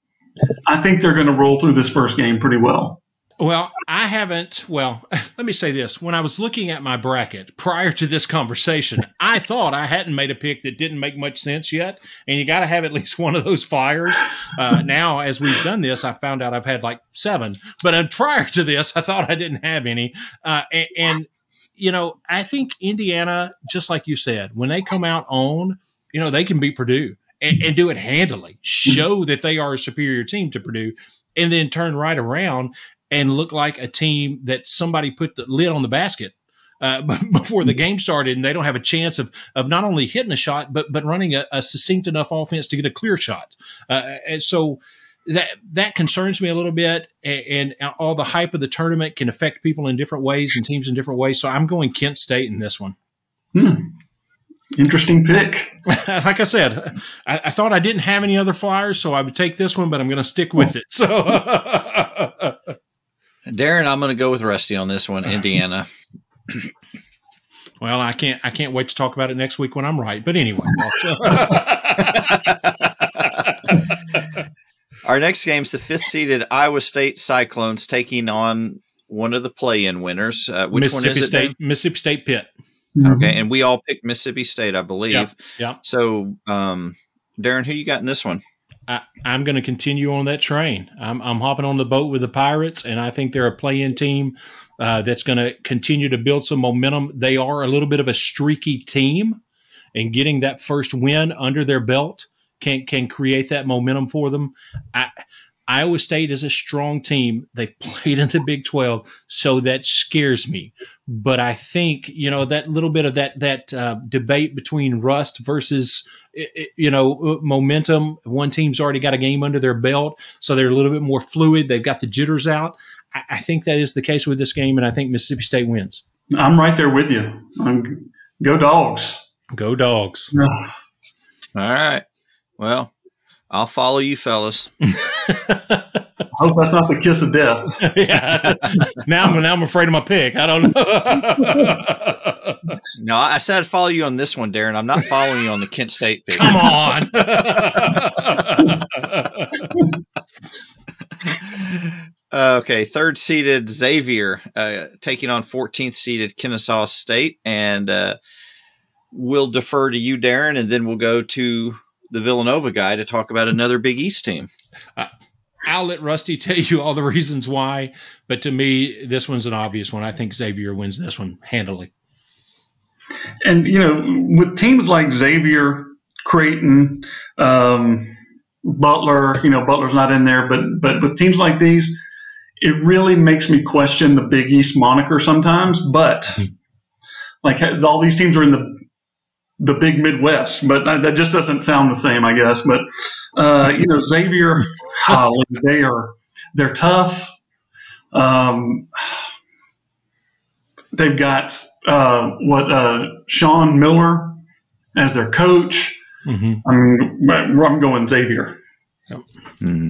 I think they're going to roll through this first game pretty well. Well, I haven't. Well, let me say this. When I was looking at my bracket prior to this conversation, I thought I hadn't made a pick that didn't make much sense yet. And you got to have at least one of those fires. Uh, now, as we've done this, I found out I've had like seven. But uh, prior to this, I thought I didn't have any. Uh, and, and, you know, I think Indiana, just like you said, when they come out on, you know, they can beat Purdue and, and do it handily, show that they are a superior team to Purdue and then turn right around and look like a team that somebody put the lid on the basket uh, before the game started, and they don't have a chance of of not only hitting a shot but but running a, a succinct enough offense to get a clear shot. Uh, and so that that concerns me a little bit, and, and, all the hype of the tournament can affect people in different ways and teams in different ways. So I'm going Kent State in this one. Hmm. Interesting pick. like I said, I, I, thought I didn't have any other flyers, so I would take this one, but I'm going to stick with it. So. Darren, I'm going to go with Rusty on this one, Indiana. well, I can't. I can't wait to talk about it next week when I'm right. But anyway. Our next game is the fifth seeded Iowa State Cyclones taking on one of the play-in winners. Uh, which Mississippi one is State, it? Mississippi State Pitt. Okay, and we all picked Mississippi State, I believe. Yeah. yeah. So, um, Darren, who you got in this one? I, am going to continue on that train. I'm, I'm, hopping on the boat with the Pirates, and I think they're a play-in team uh, that's going to continue to build some momentum. They are a little bit of a streaky team, and getting that first win under their belt can can create that momentum for them. I, Iowa State is a strong team. They've played in the Big 12, so that scares me. But I think, you know, that little bit of that that uh, debate between rust versus you know uh, momentum, one team's already got a game under their belt, so they're a little bit more fluid. They've got the jitters out. I, I think that is the case with this game, and I think Mississippi State wins. I'm right there with you. I'm, go dogs. Go dogs. Yeah. All right. Well, I'll follow you, fellas. I hope that's not the kiss of death. yeah. Now I'm now I'm afraid of my pick. I don't know. no, I said I'd follow you on this one, Darren. I'm not following you on the Kent State pick. Come on. okay, third seeded Xavier uh, taking on 14th seeded Kennesaw State, and uh, we'll defer to you, Darren, and then we'll go to the Villanova guy to talk about another Big East team. Uh, I'll let Rusty tell you all the reasons why, but to me, this one's an obvious one. I think Xavier wins this one handily. And you know, with teams like Xavier, Creighton, um, Butler, you know, Butler's not in there, but but with teams like these, it really makes me question the Big East moniker sometimes. But like all these teams are in the the big Midwest, but that just doesn't sound the same, I guess. But uh, you know, Xavier, they are they're tough. Um, they've got uh, what uh, Sean Miller as their coach. Mm-hmm. I mean, I'm going Xavier. Mm-hmm.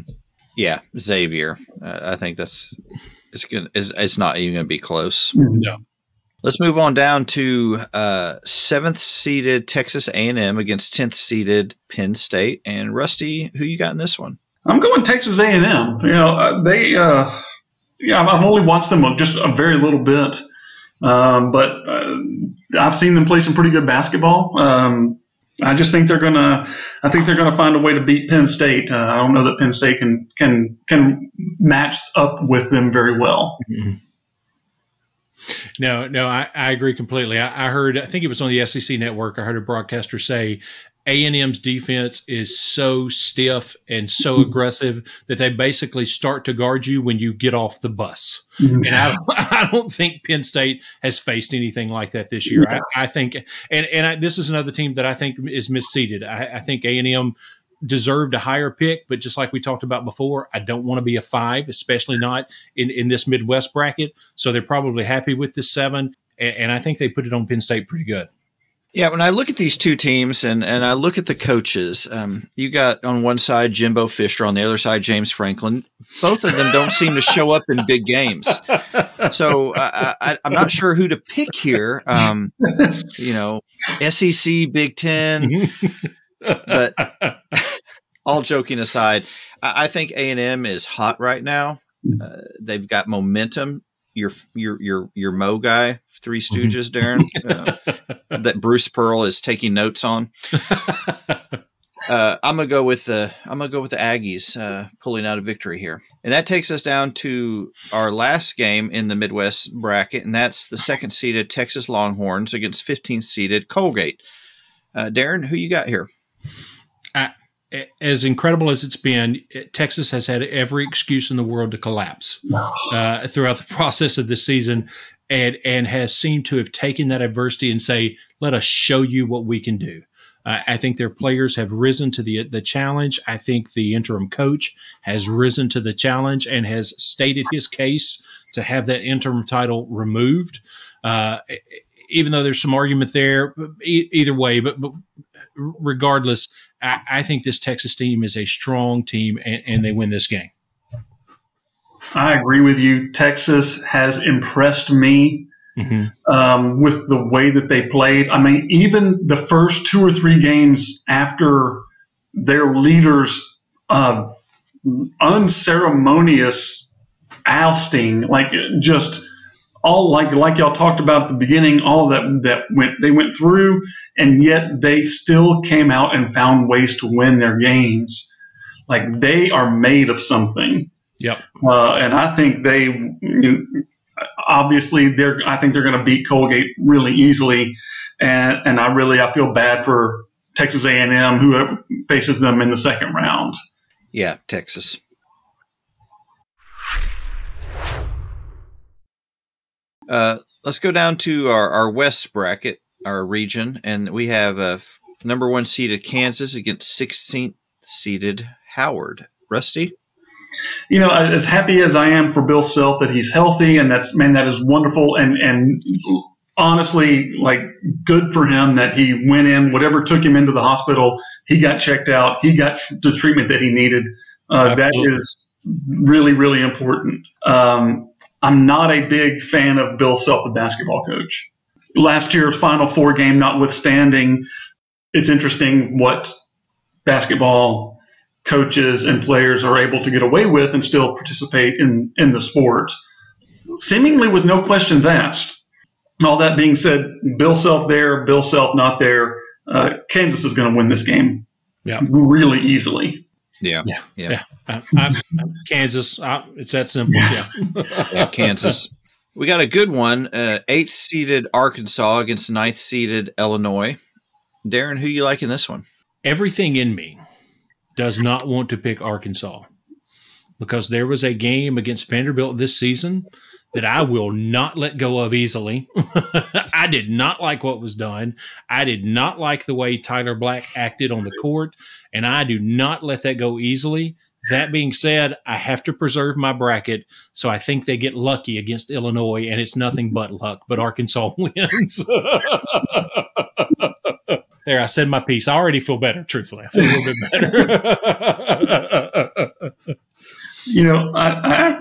Yeah, Xavier. Uh, I think that's it's good. It's, it's not even going to be close. Mm-hmm. Let's move on down to uh, seventh seeded Texas A&M against tenth seeded Penn State. And Rusty, who you got in this one? I'm going Texas A&M. You know, uh, they. Uh, yeah, I've only watched them just a very little bit, um, but uh, I've seen them play some pretty good basketball. Um, I just think they're gonna. I think they're gonna find a way to beat Penn State. Uh, I don't know that Penn State can can can match up with them very well. Mm-hmm. No, no, I, I agree completely. I, I, heard, I think it was on the SEC network. I heard a broadcaster say A and M's defense is so stiff and so mm-hmm. aggressive that they basically start to guard you when you get off the bus. Mm-hmm. And I don't, I don't, think Penn State has faced anything like that this year. I, I, think, and and I, this is another team that I think is misseeded. I, I think A and M deserved a higher pick, but just like we talked about before, I don't want to be a five, especially not in, in this Midwest bracket. So they're probably happy with this seven. And, and I think they put it on Penn State pretty good. Yeah, when I look at these two teams and, and I look at the coaches, um, you got on one side Jimbo Fisher, on the other side James Franklin. Both of them don't seem to show up in big games, so I, I, I'm not sure who to pick here. Um, you know, SEC, Big Ten, but all joking aside, I, I think A and M is hot right now. Uh, they've got momentum. Your your your your Mo guy, Three Stooges, Darren. Uh, that Bruce Pearl is taking notes on. Uh, I'm gonna go with the I'm gonna go with the Aggies uh, pulling out a victory here, and that takes us down to our last game in the Midwest bracket, and that's the second seeded Texas Longhorns against 15th seeded Colgate. Uh, Darren, who you got here? As incredible as it's been, Texas has had every excuse in the world to collapse uh, throughout the process of this season, and and has seemed to have taken that adversity and say, "Let us show you what we can do." Uh, I think their players have risen to the the challenge. I think the interim coach has risen to the challenge and has stated his case to have that interim title removed. Uh, even though there's some argument there, e- either way, but, but regardless, I, I, think this Texas team is a strong team and, and they win this game. I agree with you. Texas has impressed me mm-hmm. um, with the way that they played. I mean, even the first two or three games after their leaders' uh, unceremonious ousting, like just all like like y'all talked about at the beginning, all that that went they went through, and yet they still came out and found ways to win their games. Like they are made of something. Yep. Uh, and I think they you know, obviously they're I think they're going to beat Colgate really easily, and and I really I feel bad for Texas A&M who faces them in the second round. Yeah, Texas. Uh, let's go down to our, our West bracket, our region, and we have a uh, number one seeded Kansas against 16th seeded Howard. Rusty? You know, as happy as I am for Bill Self that he's healthy, and that's man, that is wonderful, and and honestly, like good for him that he went in. Whatever took him into the hospital, he got checked out. He got the treatment that he needed. Uh, that is really, really important. Um, I'm not a big fan of Bill Self, the basketball coach. Last year's Final Four game notwithstanding, it's interesting what basketball coaches and players are able to get away with and still participate in, in the sport, seemingly with no questions asked. All that being said, Bill Self there, Bill Self not there. Uh, Kansas is going to win this game yeah. really easily. Yeah, yeah, yeah. yeah. I, I, Kansas. I, it's that simple. Yeah, yeah Kansas. We got a good one. Uh, eighth seeded Arkansas against ninth seeded Illinois. Darren, who you like in this one? Everything in me does not want to pick Arkansas because there was a game against Vanderbilt this season that I will not let go of easily. I did not like what was done. I did not like the way Tyler Black acted on the court, and I do not let that go easily. That being said, I have to preserve my bracket, so I think they get lucky against Illinois, and it's nothing but luck. But Arkansas wins. there, I said my piece. I already feel better. Truthfully, I feel a little bit better. you know, I, I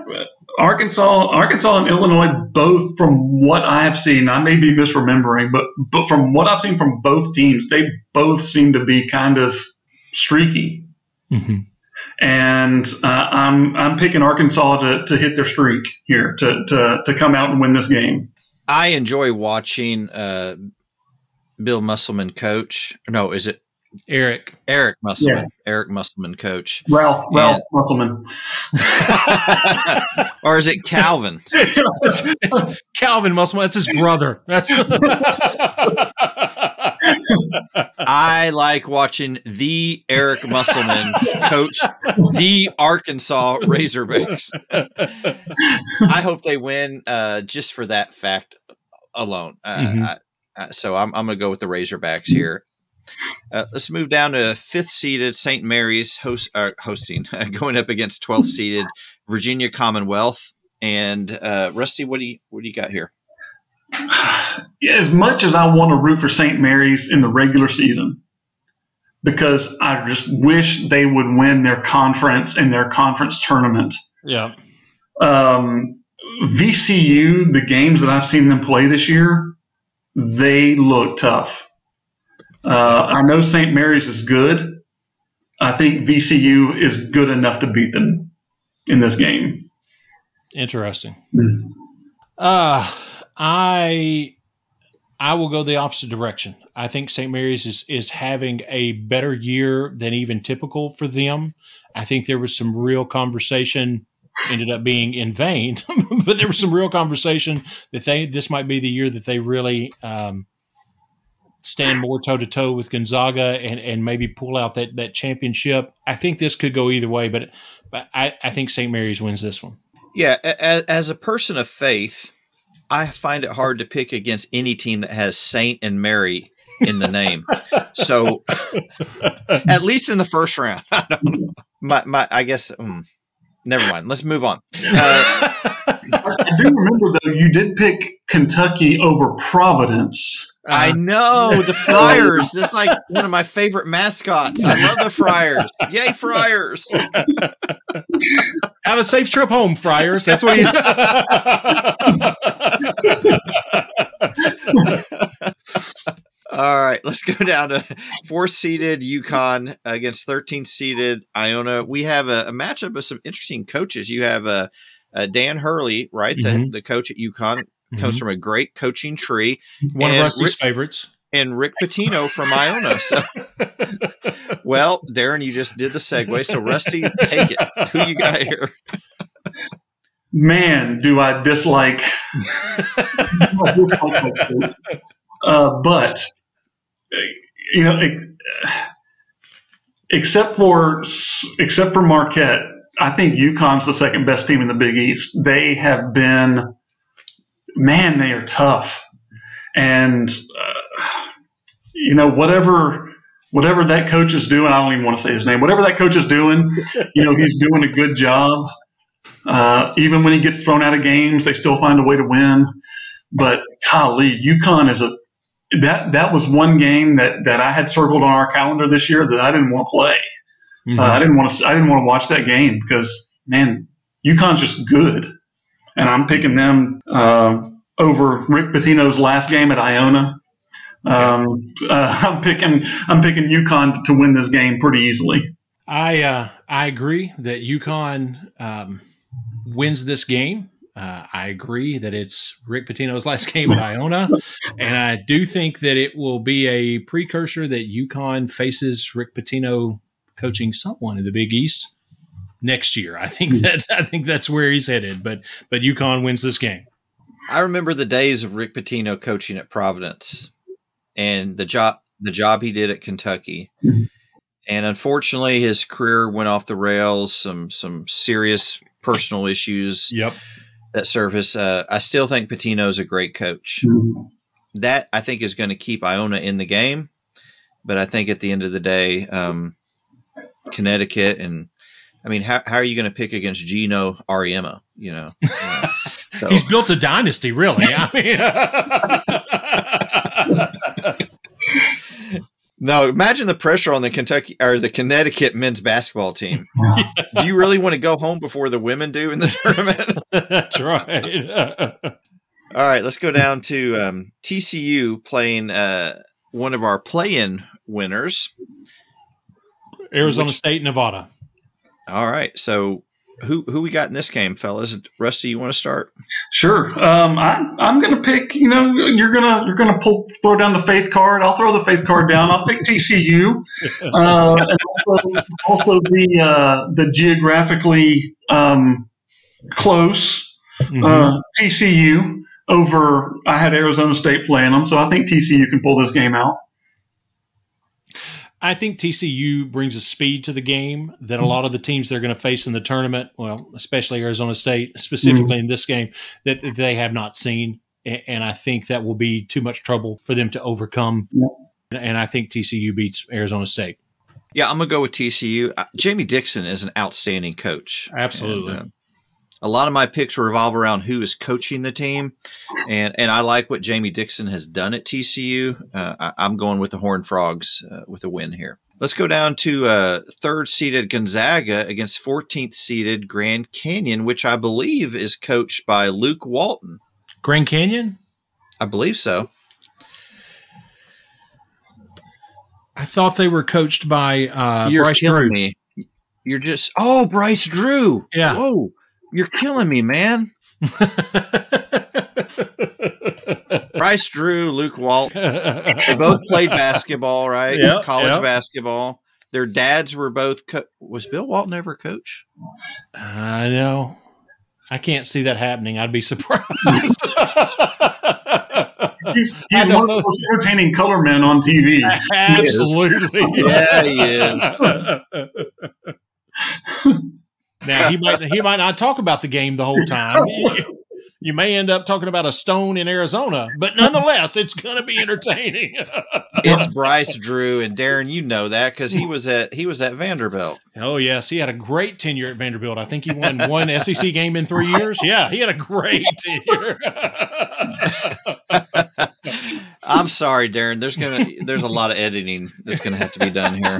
Arkansas, Arkansas and Illinois, both from what I have seen, I may be misremembering, but but from what I've seen from both teams, they both seem to be kind of streaky. Mm-hmm. And uh, I'm I'm picking Arkansas to, to hit their streak here to, to to come out and win this game. I enjoy watching uh, Bill Musselman coach. No, is it Eric. Eric Musselman. Yeah. Eric Musselman, coach. Ralph. Ralph Musselman. or is it Calvin? it's, it's, it's, Calvin Musselman. That's his brother. That's. I like watching the Eric Musselman coach the Arkansas Razorbacks. I hope they win uh, just for that fact alone. Uh, mm-hmm. I, uh, so I'm, I'm going to go with the Razorbacks here. Uh, let's move down to fifth seeded St. Mary's host, uh, hosting, uh, going up against 12th seeded Virginia Commonwealth. And uh, Rusty, what do you what do you got here? As much as I want to root for St. Mary's in the regular season, because I just wish they would win their conference and their conference tournament. Yeah. Um, VCU, the games that I've seen them play this year, they look tough. Uh, I know St. Mary's is good. I think VCU is good enough to beat them in this game. Interesting. Mm. Uh, I I will go the opposite direction. I think St. Mary's is is having a better year than even typical for them. I think there was some real conversation ended up being in vain, but there was some real conversation that they this might be the year that they really um, stand more toe to toe with Gonzaga and, and maybe pull out that that championship. I think this could go either way, but but I, I think St. Mary's wins this one. Yeah, as, as a person of faith, I find it hard to pick against any team that has Saint and Mary in the name. so, at least in the first round, I. My, my, I guess. Um, never mind. Let's move on. Uh, I do remember though you did pick Kentucky over Providence. I know the Friars. It's like one of my favorite mascots. I love the Friars. Yay, Friars! Have a safe trip home, Friars. That's what he. All right, let's go down to four seeded UConn against 13 seeded Iona. We have a, a, matchup of some interesting coaches. You have a, uh, uh, Dan Hurley, right? Mm-hmm. The, the coach at UConn comes mm-hmm. from a great coaching tree. One of Rusty's Rick, favorites. And Rick Pitino from Iona. So, well, Darren, you just did the segue. So, Rusty, take it. Who you got here? Man, do I dislike, I dislike uh, but you know, except for except for Marquette, I think UConn's the second best team in the Big East. They have been, man, they are tough, and uh, you know whatever whatever that coach is doing. I don't even want to say his name. Whatever that coach is doing, you know, he's doing a good job. Uh, even when he gets thrown out of games, they still find a way to win. But golly, UConn is a that that was one game that that I had circled on our calendar this year that I didn't want to play. Mm-hmm. Uh, I didn't want to. I didn't want to watch that game because man, UConn's just good, and I'm picking them uh, over Rick Pitino's last game at Iona. Um, uh, I'm picking. I'm picking UConn to win this game pretty easily. I uh, I agree that UConn um, wins this game. Uh, I agree that it's Rick Pitino's last game at Iona, and I do think that it will be a precursor that UConn faces Rick Pitino coaching someone in the Big East next year. I think hmm. that I think that's where he's headed. But but UConn wins this game. I remember the days of Rick Pitino coaching at Providence, and the job the job he did at Kentucky. Mm-hmm. And unfortunately, his career went off the rails. Some some serious personal issues. Yep that surface. Uh, I still think Pitino's a great coach. Mm-hmm. That I think is going to keep Iona in the game, but I think at the end of the day, um, Connecticut and I mean, how, how are you going to pick against Geno Auriemma? You know, you know so. he's built a dynasty, really. I mean, No, imagine the pressure on the Kentucky or the Connecticut men's basketball team. do you really want to go home before the women do in the tournament? That's right. All right, let's go down to um, TCU playing uh, one of our play-in winners, Arizona which, State, Nevada. All right, so who who we got in this game, fellas? Rusty, you want to start? Sure. Um, I, I'm going to pick. You know, you're gonna you're gonna pull throw down the faith card. I'll throw the faith card down. I'll pick TCU, uh, and also, also the uh, the geographically um, close mm-hmm. uh, TCU over. I had Arizona State playing them, so I think TCU can pull this game out. I think TCU brings a speed to the game that a mm-hmm. lot of the teams they're going to face in the tournament, well, especially Arizona State, specifically mm-hmm. in this game, that they have not seen. And I think that will be too much trouble for them to overcome. And I think TCU beats Arizona State. Yeah, I'm going to go with TCU. Uh, Jamie Dixon is an outstanding coach. Absolutely. And, uh, a lot of my picks revolve around who is coaching the team, and and I like what Jamie Dixon has done at TCU. Uh, I, am going with the Horned Frogs uh, with a win here. Let's go down to uh, third seeded Gonzaga against 14th seeded Grand Canyon, which I believe is coached by Luke Walton. Grand Canyon? I believe so. I thought they were coached by uh, You're Bryce Drew. me. You're just oh Bryce Drew. Yeah. Whoa, you're killing me, man. Bryce Drew, Luke Walt. They both played basketball, right? Yep, College yep. basketball. Their dads were both. Co- was Bill Walton ever a coach? I know. I can't see that happening. I'd be surprised. He's, I he's don't one of the most entertaining color men on TV. Absolutely. Yeah, he is. Now he might he might not talk about the game the whole time. You may end up talking about a stone in Arizona, but nonetheless, it's going to be entertaining. It's Bryce Drew and Darren. You know that because he was at he was at Vanderbilt. oh yes, he had a great tenure at Vanderbilt. I think he won one SEC game in three years. Yeah, he had a great tenure. I'm sorry, Darren. There's gonna there's a lot of editing that's gonna have to be done here.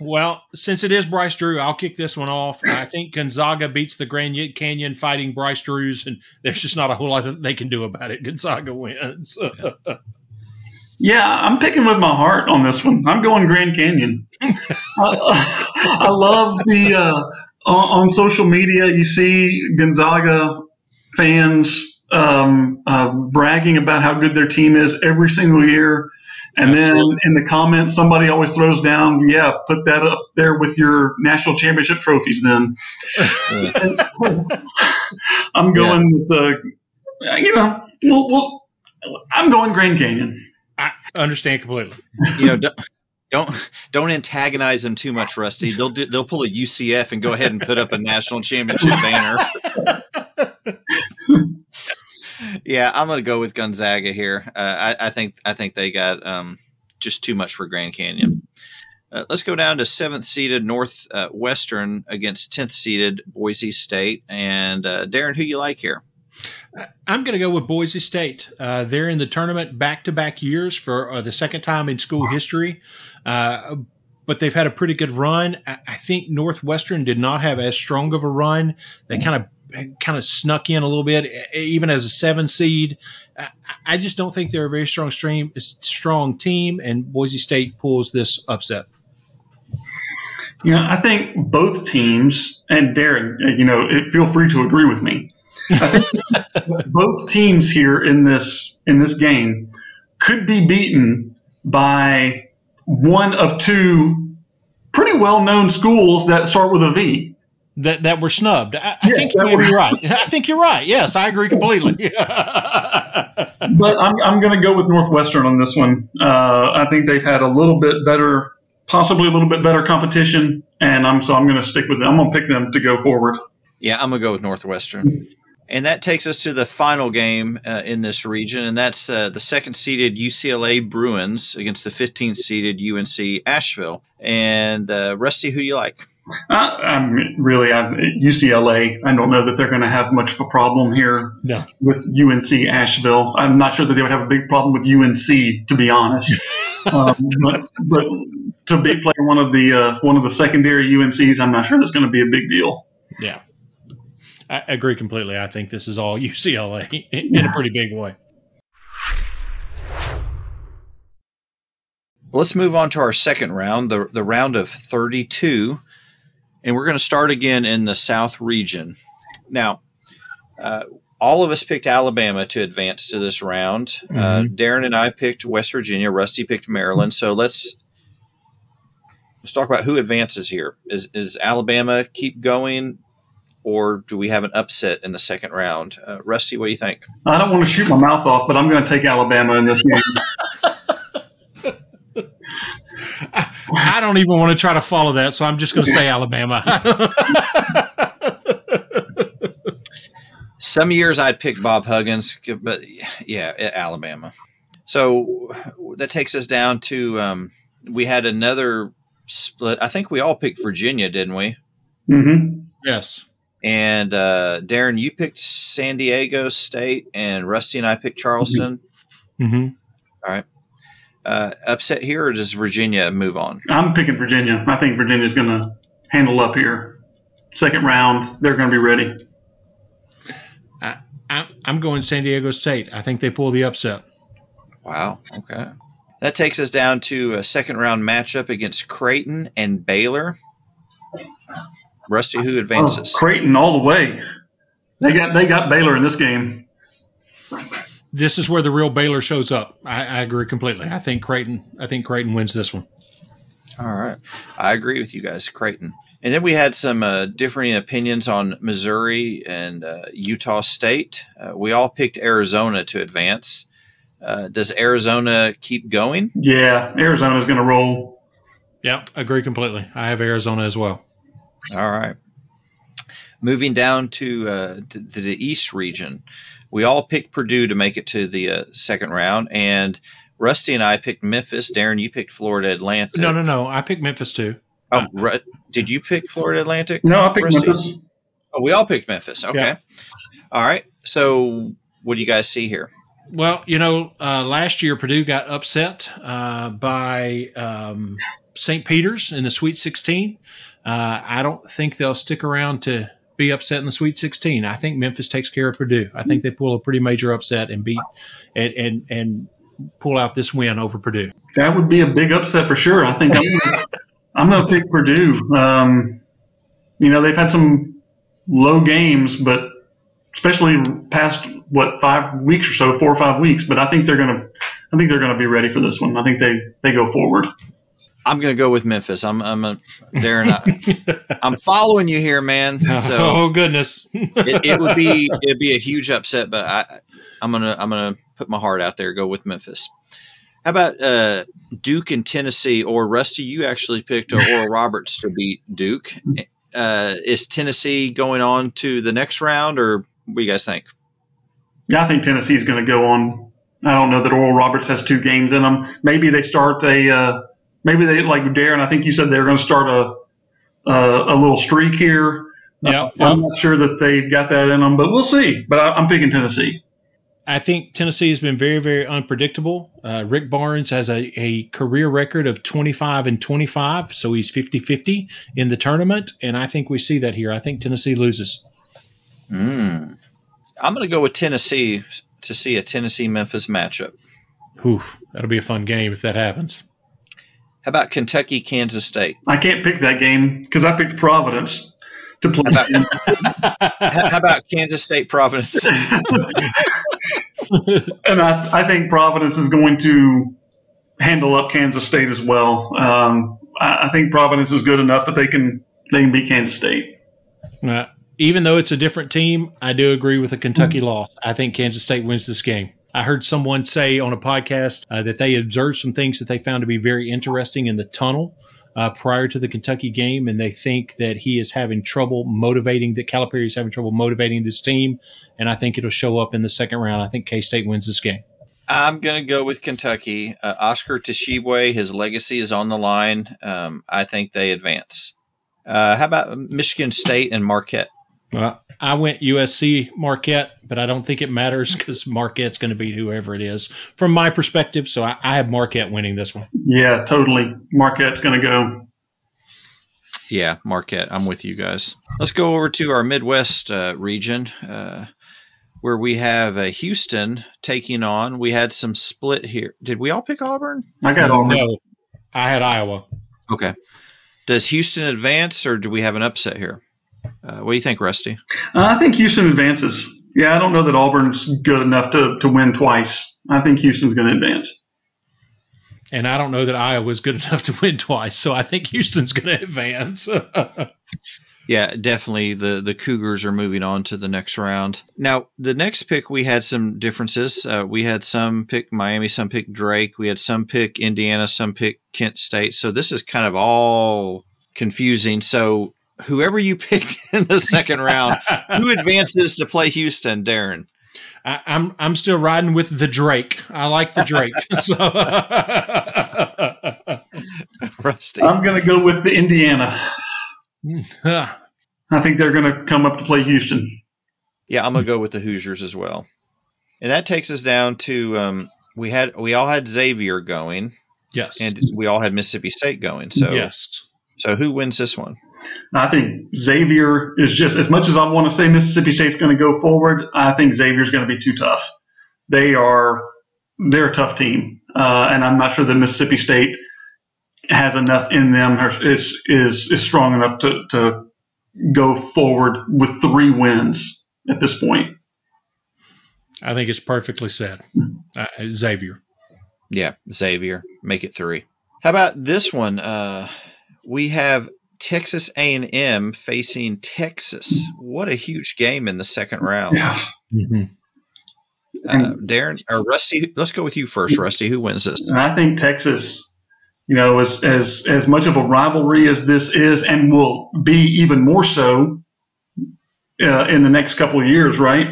Well, since it is Bryce Drew, I'll kick this one off. I think Gonzaga beats the Grand Canyon fighting Bryce Drews, and there's just not a whole lot that they can do about it. Gonzaga wins. Yeah, I'm picking with my heart on this one. I'm going Grand Canyon. I, I love the uh, on, on social media. You see Gonzaga fans um, uh, bragging about how good their team is every single year, and Absolutely. then in the comments, somebody always throws down, "Yeah, put that up there with your national championship trophies." Then, And so, I'm going with the, you know, we'll, we'll, I'm going Grand Canyon. I understand completely. You know, don't don't, don't antagonize them too much, Rusty. They'll do, they'll pull a UCF and go ahead and put up a national championship banner. yeah, I'm gonna go with Gonzaga here. Uh, I, I think I think they got um, just too much for Grand Canyon. Uh, let's go down to seventh seeded Northwestern against tenth seeded Boise State. And uh, Darren, who you like here? I'm going to go with Boise State. Uh, they're in the tournament back to back years for uh, the second time in school history. Uh, but they've had a pretty good run. I, I think Northwestern did not have as strong of a run. They kind of kind of snuck in a little bit, even as a seven seed. I, I just don't think they're a very strong stream, strong team, and Boise State pulls this upset. You know, I think both teams, and Darren, uh, you know, feel free to agree with me. I think both teams here in this in this game could be beaten by one of two pretty well known schools that start with a V. That that were snubbed. I, I Yes, think you that may were- be right. I think you're right. Yes, I agree completely. But I'm, I'm going to go with Northwestern on this one. Uh, I think they've had a little bit better, possibly a little bit better competition, and I'm so I'm going to stick with them. I'm going to pick them to go forward. Yeah, I'm gonna go with Northwestern. And that takes us to the final game uh, in this region, and that's uh, the second seeded UCLA Bruins against the 15th seeded UNC Asheville. And uh, Rusty, who do you like? Uh, I'm really I'm, UCLA. I don't know that they're going to have much of a problem here no. with UNC Asheville. I'm not sure that they would have a big problem with UNC, to be honest. um, but but to be play one of the uh, one of the secondary UNCs, I'm not sure that's going to be a big deal. Yeah. I agree completely. I think this is all UCLA in in a pretty big way. Let's move on to our second round, the, the round of 32. And we're going to start again in the South region. Now, uh, all of us picked Alabama to advance to this round. Uh, Darren and I picked West Virginia. Rusty picked Maryland. So let's let's talk about who advances here. Is is Alabama keep going, or do we have an upset in the second round? Uh, Rusty, what do you think? I don't want to shoot my mouth off, but I'm going to take Alabama in this game. I don't even want to try to follow that, so I'm just going to say Alabama. Some years I'd pick Bob Huggins, but yeah, Alabama. So that takes us down to um, we had another split. I think we all picked Virginia, didn't we? hmm Yes. And uh, Darren, you picked San Diego State, and Rusty and I picked Charleston. hmm Uh, upset here, or does Virginia move on? I'm picking Virginia. I think Virginia's going to handle up here. Second round, they're going to be ready. I, I, I'm going San Diego State. I think they pull the upset. Wow. Okay. That takes us down to a second round matchup against Creighton and Baylor. Rusty, who Oh, advances? Creighton all the way. They got they got Baylor in this game. This is where the real Baylor shows up. I, I agree completely. I think Creighton. I think Creighton wins this one. All right. I agree with you guys, Creighton. And then we had some uh, differing opinions on Missouri and uh, Utah State. Uh, we all picked Arizona to advance. Uh, does Arizona keep going? Yeah, Arizona's going to roll. Yep, agree completely. I have Arizona as well. All right. Moving down to, uh, to, to the East region, we all picked Purdue to make it to the uh, second round, and Rusty and I picked Memphis. Darren, you picked Florida Atlantic. No, no, no. I picked Memphis too. Oh, Ru- did you pick Florida Atlantic? No, I picked Rusty? Memphis. Oh, we all picked Memphis. Okay. Yeah. All right. So, what do you guys see here? Well, you know, uh, last year Purdue got upset uh, by um, St. Peter's in the Sweet 16. Uh, I don't think they'll stick around to be upset in the Sweet 16. I think Memphis takes care of Purdue. I think they pull a pretty major upset and beat and and, and pull out this win over Purdue. That would be a big upset for sure. I think I'm I'm going to pick Purdue. Um, you know, they've had some low games, but especially past what five weeks or so, four or five weeks. But I think they're going to, I think they're going to be ready for this one. I think they they go forward. I'm going to go with Memphis. I'm, I'm a, Darren. I, I'm following you here, man. So oh goodness! it, it would be it'd be a huge upset, but I, I'm gonna I'm gonna put my heart out there. Go with Memphis. How about uh, Duke and Tennessee? Or Rusty, you actually picked uh, Oral Roberts to beat Duke. Uh, is Tennessee going on to the next round, or what do you guys think? Yeah, I think Tennessee's going to go on. I don't know that Oral Roberts has two games in them. Maybe they start a. Uh, maybe they like Darren. I think you said they were going to start a a, a little streak here. Yeah, I'm not sure that they've got that in them, but we'll see. But I, I'm picking Tennessee. I think Tennessee has been very, very unpredictable. Uh, Rick Barnes has a, a career record of 25 and 25, so he's 50 50 in the tournament. And I think we see that here. I think Tennessee loses. Mm. I'm going to go with Tennessee to see a Tennessee Memphis matchup. Whew, that'll be a fun game if that happens. How about Kentucky Kansas State? I can't pick that game because I picked Providence to play. How about, how about Kansas State Providence? and I, I think Providence is going to handle up Kansas State as well. Um, I, I think Providence is good enough that they can they can beat Kansas State. Uh, even though it's a different team, I do agree with the Kentucky loss. I think Kansas State wins this game. I heard someone say on a podcast uh, that they observed some things that they found to be very interesting in the tunnel uh, prior to the Kentucky game, and they think that he is having trouble motivating, that Calipari is having trouble motivating this team, and I think it'll show up in the second round. I think K State wins this game. I'm going to go with Kentucky. Uh, Oscar Tshiebwe, his legacy is on the line. Um, I think they advance. Uh, how about Michigan State and Marquette? Well, I went USC Marquette, but I don't think it matters because Marquette's going to beat whoever it is from my perspective. So I, I have Marquette winning this one. Yeah, totally. Marquette's going to go. Yeah, Marquette. I'm with you guys. Let's go over to our Midwest uh, region uh, where we have uh, Houston taking on. We had some split here. Did we all pick Auburn? I got Auburn. No, I had Iowa. Okay. Does Houston advance or do we have an upset here? Uh, what do you think, Rusty? Uh, I think Houston advances. Yeah, I don't know that Auburn's good enough to, to win twice. I think Houston's going to advance. And I don't know that Iowa's good enough to win twice. So I think Houston's going to advance. Yeah, definitely. The the Cougars are moving on to the next round. Now, the next pick we had some differences. Uh, we had some pick Miami, some pick Drake. We had some pick Indiana, some pick Kent State. So this is kind of all confusing. So whoever you picked in the second round, who advances to play Houston, Darren? I, I'm I'm still riding with the Drake. I like the Drake. so Rusty. I'm going to go with the Indiana. I think they're going to come up to play Houston. Yeah, I'm gonna go with the Hoosiers as well. And that takes us down to um, we had we all had Xavier going, yes. and we all had Mississippi State going. So yes. so who wins this one? I think Xavier is just as much as I want to say Mississippi State's going to go forward. I think Xavier's going to be too tough. They are they're a tough team, uh, and I'm not sure that Mississippi State has enough in them or is is is strong enough to to go forward with three wins at this point. I think it's perfectly said. Uh, Xavier. Yeah, Xavier, make it three. How about this one? Uh, we have Texas A&M facing Texas. What a huge game in the second round. Yes. Uh, Darren or Rusty, let's go with you first, Rusty. Who wins this? I think Texas, you know, as as as much of a rivalry as this is, and will be even more so uh, in the next couple of years, right?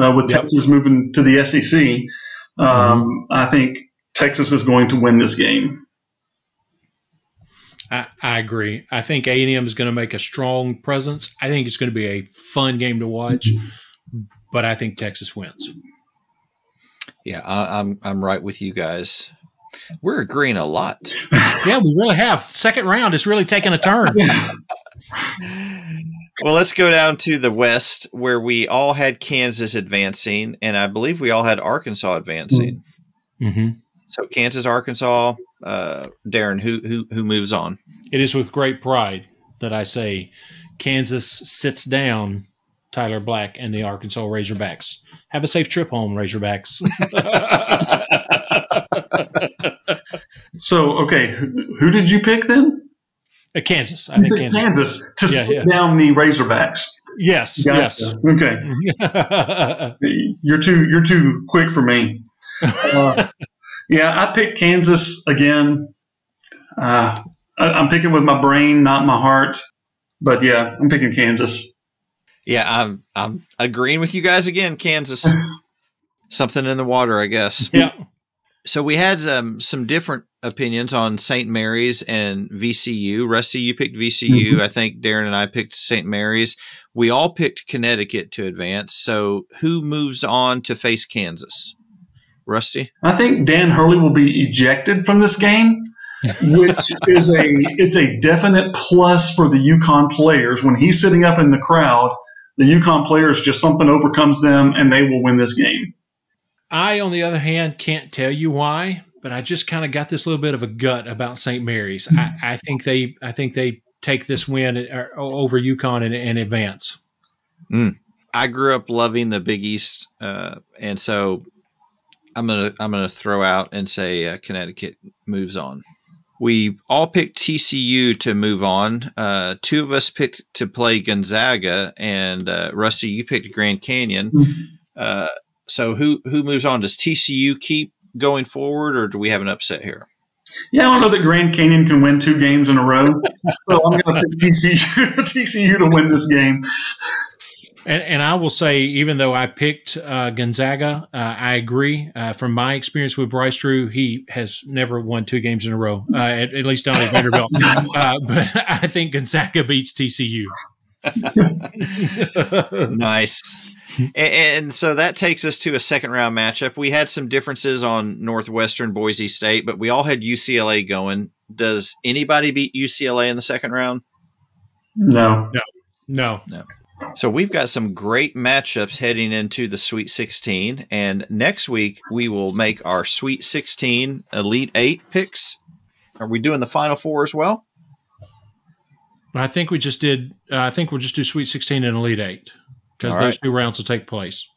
Uh, with Yep. Texas moving to the SEC, um, I think Texas is going to win this game. I, I agree. I think A and M is going to make a strong presence. I think it's going to be a fun game to watch, but I think Texas wins. Yeah, I, I'm I'm right with you guys. We're agreeing a lot. Yeah, we really have. Second round is really taking a turn. Well, let's go down to the West where we all had Kansas advancing, and I believe we all had Arkansas advancing. hmm So Kansas, Arkansas, uh, Darren, who who who moves on? It is with great pride that I say Kansas sits down Tyler Black and the Arkansas Razorbacks. Have a safe trip home, Razorbacks. So, okay, who, who did you pick then? Uh, Kansas. I You think Kansas. Kansas to Yeah, sit yeah. down the Razorbacks. Yes, Gotcha. Okay, you're too you're too quick for me. Uh, yeah, I picked Kansas again. Uh, I, I'm picking with my brain, not my heart. But yeah, I'm picking Kansas. Yeah, I'm I'm agreeing with you guys again. Kansas, something in the water, I guess. yeah. So we had um, some different opinions on St. Mary's and VCU. Rusty, you picked VCU. Mhm. I think Darren and I picked St. Mary's. We all picked Connecticut to advance. So who moves on to face Kansas? Rusty? I think Dan Hurley will be ejected from this game, which is a it's a definite plus for the UConn players. When he's sitting up in the crowd, the UConn players just something overcomes them and they will win this game. I, on the other hand, can't tell you why, but I just kind of got this little bit of a gut about St. Mary's. I, I think they, I think they take this win uh, over UConn and, and advance. I grew up loving the Big East, uh, and so I'm gonna I'm gonna throw out and say uh, Connecticut moves on. We all picked TCU to move on. Uh, two of us picked to play Gonzaga, and uh, Rusty, you picked Grand Canyon. Uh, so who who moves on? Does TCU keep going forward, or do we have an upset here? Yeah, I don't know that Grand Canyon can win two games in a row, so I'm going to pick TCU TCU to win this game. And, and I will say, even though I picked uh, Gonzaga, uh, I agree. Uh, from my experience with Bryce Drew, he has never won two games in a row, uh, at, at least not at Vanderbilt. uh, but I think Gonzaga beats TCU. nice. And, and so that takes us to a second round matchup. We had some differences on Northwestern Boise State, but we all had UCLA going. Does anybody beat UCLA in the second round? No. No. No, no, So we've got some great matchups heading into the Sweet 16. And next week, we will make our Sweet 16 Elite Eight picks. Are we doing the Final Four as well? I think we just did. Uh, I think we'll just do Sweet 16 and Elite Eight because those right. two rounds will take place.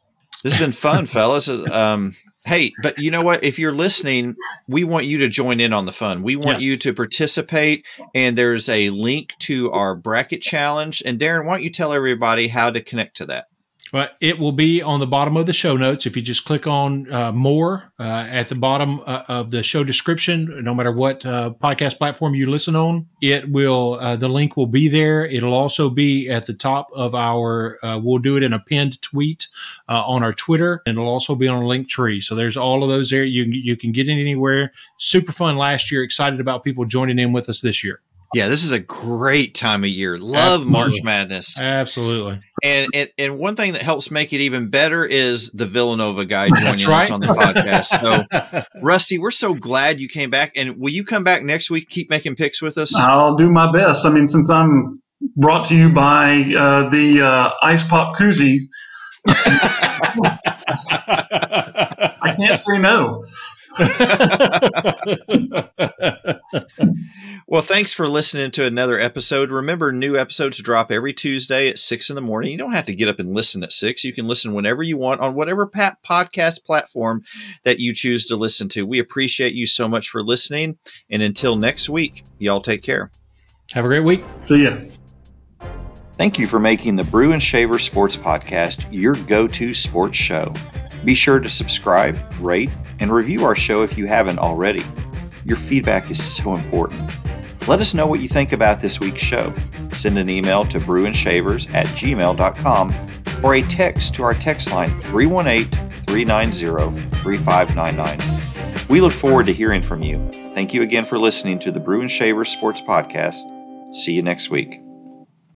This has been fun, fellas. Um, hey, but you know what? If you're listening, we want you to join in on the fun. We want Yes. you to participate, and there's a link to our bracket challenge. And Darren, why don't you tell everybody how to connect to that? But it will be on the bottom of the show notes. If you just click on uh, more uh, at the bottom uh, of the show description, no matter what uh, podcast platform you listen on, it will, uh, the link will be there. It'll also be at the top of our, uh, we'll do it in a pinned tweet on our Twitter, and it'll also be on a Linktree. So there's all of those there. You, you can get it anywhere. Super fun last year. Excited about people joining in with us this year. Yeah, this is a great time of year. Love Absolutely. March Madness. Absolutely. And, and and one thing that helps make it even better is the Villanova guy joining right. us on the podcast. So, Rusty, we're so glad you came back. And will you come back next week? Keep making picks with us. I'll do my best. I mean, since I'm brought to you by uh, the uh, Ice Pop Koozie, I can't say no. well, thanks for listening to another episode. Remember, new episodes drop every Tuesday at six in the morning. You don't have to get up and listen at six. You can listen whenever you want on whatever podcast platform that you choose to listen to. We appreciate you so much for listening. And until next week, y'all take care. Have a great week. See ya. Thank you for making the Brew and Shavers Sports Podcast your go to sports show. Be sure to subscribe, rate, and review our show if you haven't already. Your feedback is so important. Let us know what you think about this week's show. Send an email to brewandshavers at gmail.com or a text to our text line 318 390 3599. We look forward to hearing from you. Thank you again for listening to the Brew and Shavers Sports Podcast. See you next week.